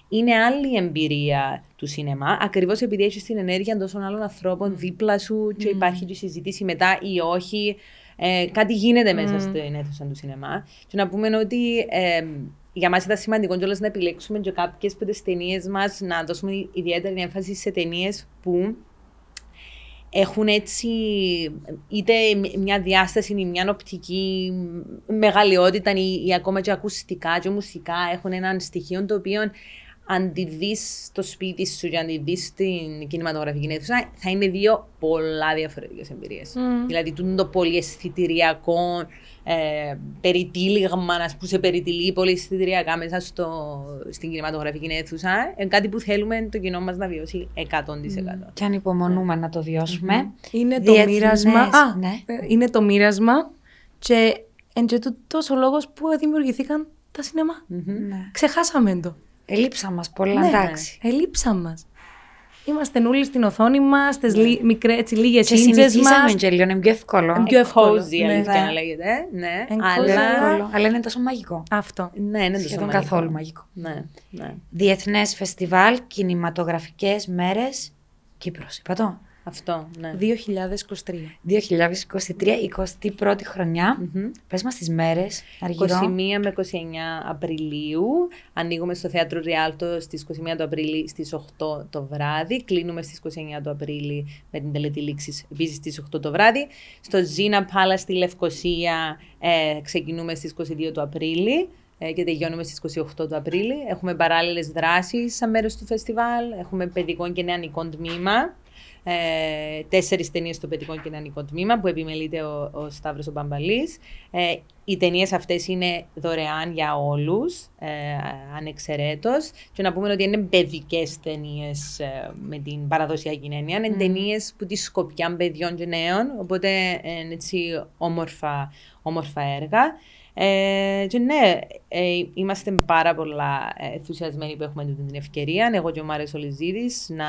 Είναι άλλη η εμπειρία του σινεμά, ακριβώς επειδή έχεις την ενέργεια τόσων άλλων ανθρώπων δίπλα σου και υπάρχει και συζήτηση μετά ή όχι. Ε, κάτι γίνεται μέσα στην αίθουσα του σινεμά. Και να πούμε ότι ε, για μας ήταν σημαντικό κιόλας να επιλέξουμε και κάποιες από τις ταινίες μας, να δώσουμε ιδιαίτερη έμφαση σε ταινίες που έχουν έτσι είτε μια διάσταση ή μια οπτική μεγαλειότητα ή, ή ακόμα και ακουστικά και μουσικά έχουν έναν στοιχείο το οποίο αν τη δεις στο σπίτι σου και αν τη δεις στην κινηματογραφική αίθουσα θα είναι δύο πολλά διαφορετικές εμπειρίες. Δηλαδή τούτο το πολυαισθητηριακό ε, περιτύλιγμα, ας πούμε, σε περιτυλεί πολυαισθητηριακά μέσα στο, στην κινηματογραφική αίθουσα, είναι κάτι που θέλουμε το κοινό μας να βιώσει 100%. Και ανυπομονούμε να το βιωσουμε Είναι το Διεθνές, μοίρασμα. Α, ναι. ε, είναι το μοίρασμα και εν και τούτος ο λόγος που δημιουργηθήκαν τα σινεμά. Ναι. Ξεχάσαμε το. Ελείψα μας πολλά, Ναι, εντάξει. Ελείψα μας. Είμαστε όλοι στην οθόνη μας, τις λι, μικρέ, έτσι, λίγες Και ίντσες συνηθίσαμε μας. και λίγο, είναι πιο εύκολο. Είναι πιο εύκολο. Cozy, Ναι. αλήθεια Ναι. να λέγεται. Ναι, Εν αλλά... cozy, Εύκολο, αλλά είναι τόσο μαγικό. Αυτό. Ναι, είναι τόσο Σχεδόν μαγικό. καθόλου μαγικό. Ναι, ναι. Διεθνές φεστιβάλ, κινηματογραφικές μέρες, Κύπρος, είπα το. Αυτό, ναι. 2023. 2023, 21η χρονιά. Πες μας τις μέρες, Αργυρό. 21 με 29 Απριλίου. Ανοίγουμε στο θέατρο Ριάλτο στις 21 του Απρίλη στις 8 το βράδυ. Κλείνουμε στις 29 του Απρίλη με την τελετή λήξης επίσης στις 8 το βράδυ. Στο Ζίνα Πάλα στη Λευκοσία ε, ξεκινούμε στις 22 του Απρίλη ε, και τελειώνουμε στις 28 του Απρίλη. Έχουμε παράλληλες δράσεις σαν μέρος του φεστιβάλ. Έχουμε παιδικό και νεανικό τμήμα. Ε, Τέσσερις ταινίες στο παιδικό και νεανικό τμήμα που επιμελείται ο, ο Σταύρος ο Μπαμπαλής. Ε, οι ταινίες αυτές είναι δωρεάν για όλους, ε, ανεξαιρέτως. Και να πούμε ότι είναι παιδικές ταινίες με την παραδοσιακή έννοια. Είναι ταινίες που τη σκοπιά παιδιών και νέων, οπότε είναι έτσι όμορφα, όμορφα έργα. Ε, και ναι, ε, είμαστε πάρα πολλά ενθουσιασμένοι που έχουμε την ευκαιρία, εγώ και ο Μάριος Ολυζίδης, να,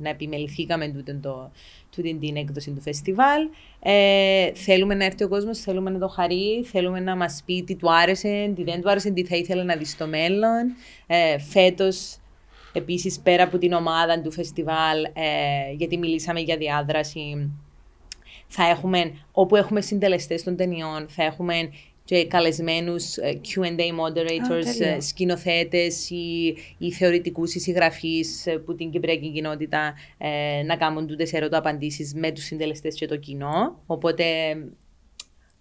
να επιμεληθήκαμε τούτο το, τούτη την έκδοση του φεστιβάλ. Ε, θέλουμε να έρθει ο κόσμος, θέλουμε να το χαρεί, θέλουμε να μας πει τι του άρεσε, τι δεν του άρεσε, τι θα ήθελε να δει στο μέλλον. Ε, Φέτος, επίσης, πέρα από την ομάδα του φεστιβάλ, ε, γιατί μιλήσαμε για διάδραση, θα έχουμε, όπου έχουμε συντελεστές των ταινιών, θα έχουμε και καλεσμένους ε, Q&A moderators, oh, σκηνοθέτες ή, ή θεωρητικούς εισηγραφείς ε, που την κυπριακή κοινότητα ε, να κάνουν τούτες ερωτοαπαντήσεις με τους συντελεστές και το κοινό. Οπότε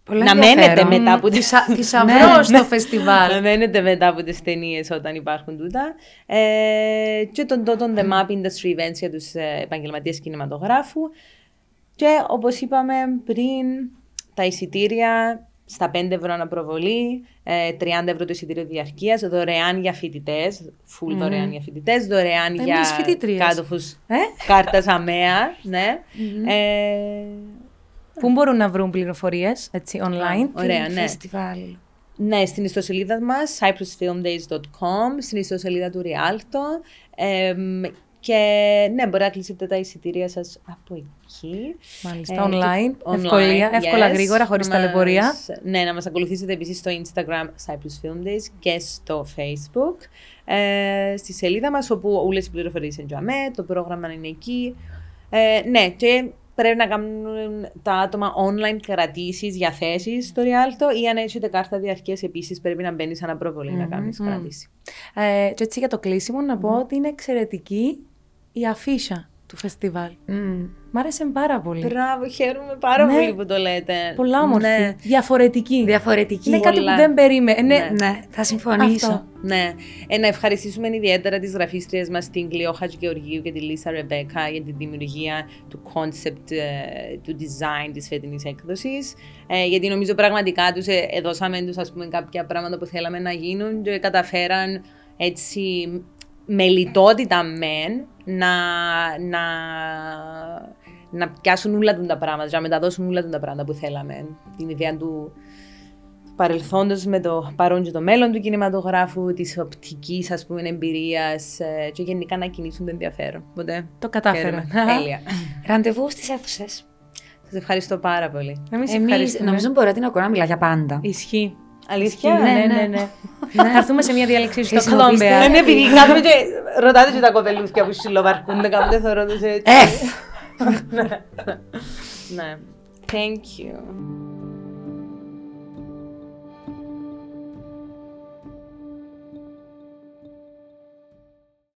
Πολλά να μένετε μετά από τις... Θησαυρό ναι, στο ναι. φεστιβάλ. Να μένετε μετά από τις ταινίες όταν υπάρχουν τούτα. Ε, και τον τον The Map Industry Events για τους επαγγελματίες κινηματογράφου. Και όπως είπαμε πριν, τα εισιτήρια στα 5 ευρώ αναπροβολή, 30 ε, ευρώ το εισιτήριο διαρκείας, δωρεάν για φοιτητές, full mm. δωρεάν για φοιτητές, δωρεάν για κάτοχους ε; κάρτας αμαία. Ναι. Mm-hmm. Ε, Πού μπορούν να βρουν πληροφορίες, έτσι, online. Ωραία, ναι. Φεστιβάλ. Ναι, στην ιστοσελίδα μας, cyprusfilmdays.com, στην ιστοσελίδα του Rialto. Ε, και ναι, μπορεί να κλείσετε τα εισιτήρια σας από εκεί. Μάλιστα, ε, online, online, ευκολία, εύκολα, γρήγορα, χωρίς ταλαιπωρία. Ναι, να μας ακολουθήσετε επίσης στο Instagram Cyprus Film Days και στο Facebook. Ε, στη σελίδα μας, όπου όλες οι πληροφορίες είναι για το πρόγραμμα είναι εκεί. Ε, ναι, και πρέπει να κάνουν τα άτομα online κρατήσεις για θέσεις στο Rialto ή αν έχετε κάρτα διαρκείας επίσης πρέπει να μπαίνεις σαν προβολή mm-hmm. να κάνεις mm-hmm. κρατήσεις. Ε, και έτσι για το κλείσιμο να πω ότι είναι εξαιρετική η αφίσα του φεστιβάλ. Mm. Μ' άρεσε πάρα πολύ. Μπράβο, χαίρομαι πάρα ναι. πολύ που το λέτε. Πολλά όμορφη. Ναι. Διαφορετική. Διαφορετική. Είναι κάτι που δεν περίμενε. Ναι. ναι. ναι. θα συμφωνήσω. Αυτό. Ναι. Ε, να ευχαριστήσουμε ιδιαίτερα τις γραφίστριες μας, την Κλειόχα Γεωργίου και τη Λίσα Ρεμπέκα, για τη δημιουργία του concept, ε, του design της φετινής έκδοσης. Ε, γιατί νομίζω πραγματικά τους ε, έδωσαμε τους, κάποια πράγματα που θέλαμε να γίνουν και καταφέραν έτσι με λιτότητα μεν να, να, να πιάσουν όλα τα πράγματα, να μεταδώσουν όλα τα πράγματα που θέλαμε. Την ιδέα του παρελθόντος με το παρόν και το μέλλον του κινηματογράφου, της οπτικής ας πούμε εμπειρίας ε, και γενικά να κινήσουν το ενδιαφέρον. Οπότε, το κατάφερε. Τέλεια. Ραντεβού στις αίθουσες. Σας ευχαριστώ πάρα πολύ. Εμείς, νομίζω μπορεί την ακούω να μιλά για πάντα. Ισχύει. Αλήθεια; Ναι, ναι, ναι. ναι. Θα έρθουμε σε μια διάλεξη στο Κολόμπια. Ναι, επειδή κάνουμε και ρωτάτε και τα κοπελούθια που συλλοβαρκούνται, κάνετε θεωρώ τους έτσι. Εφ! Ναι. Thank you.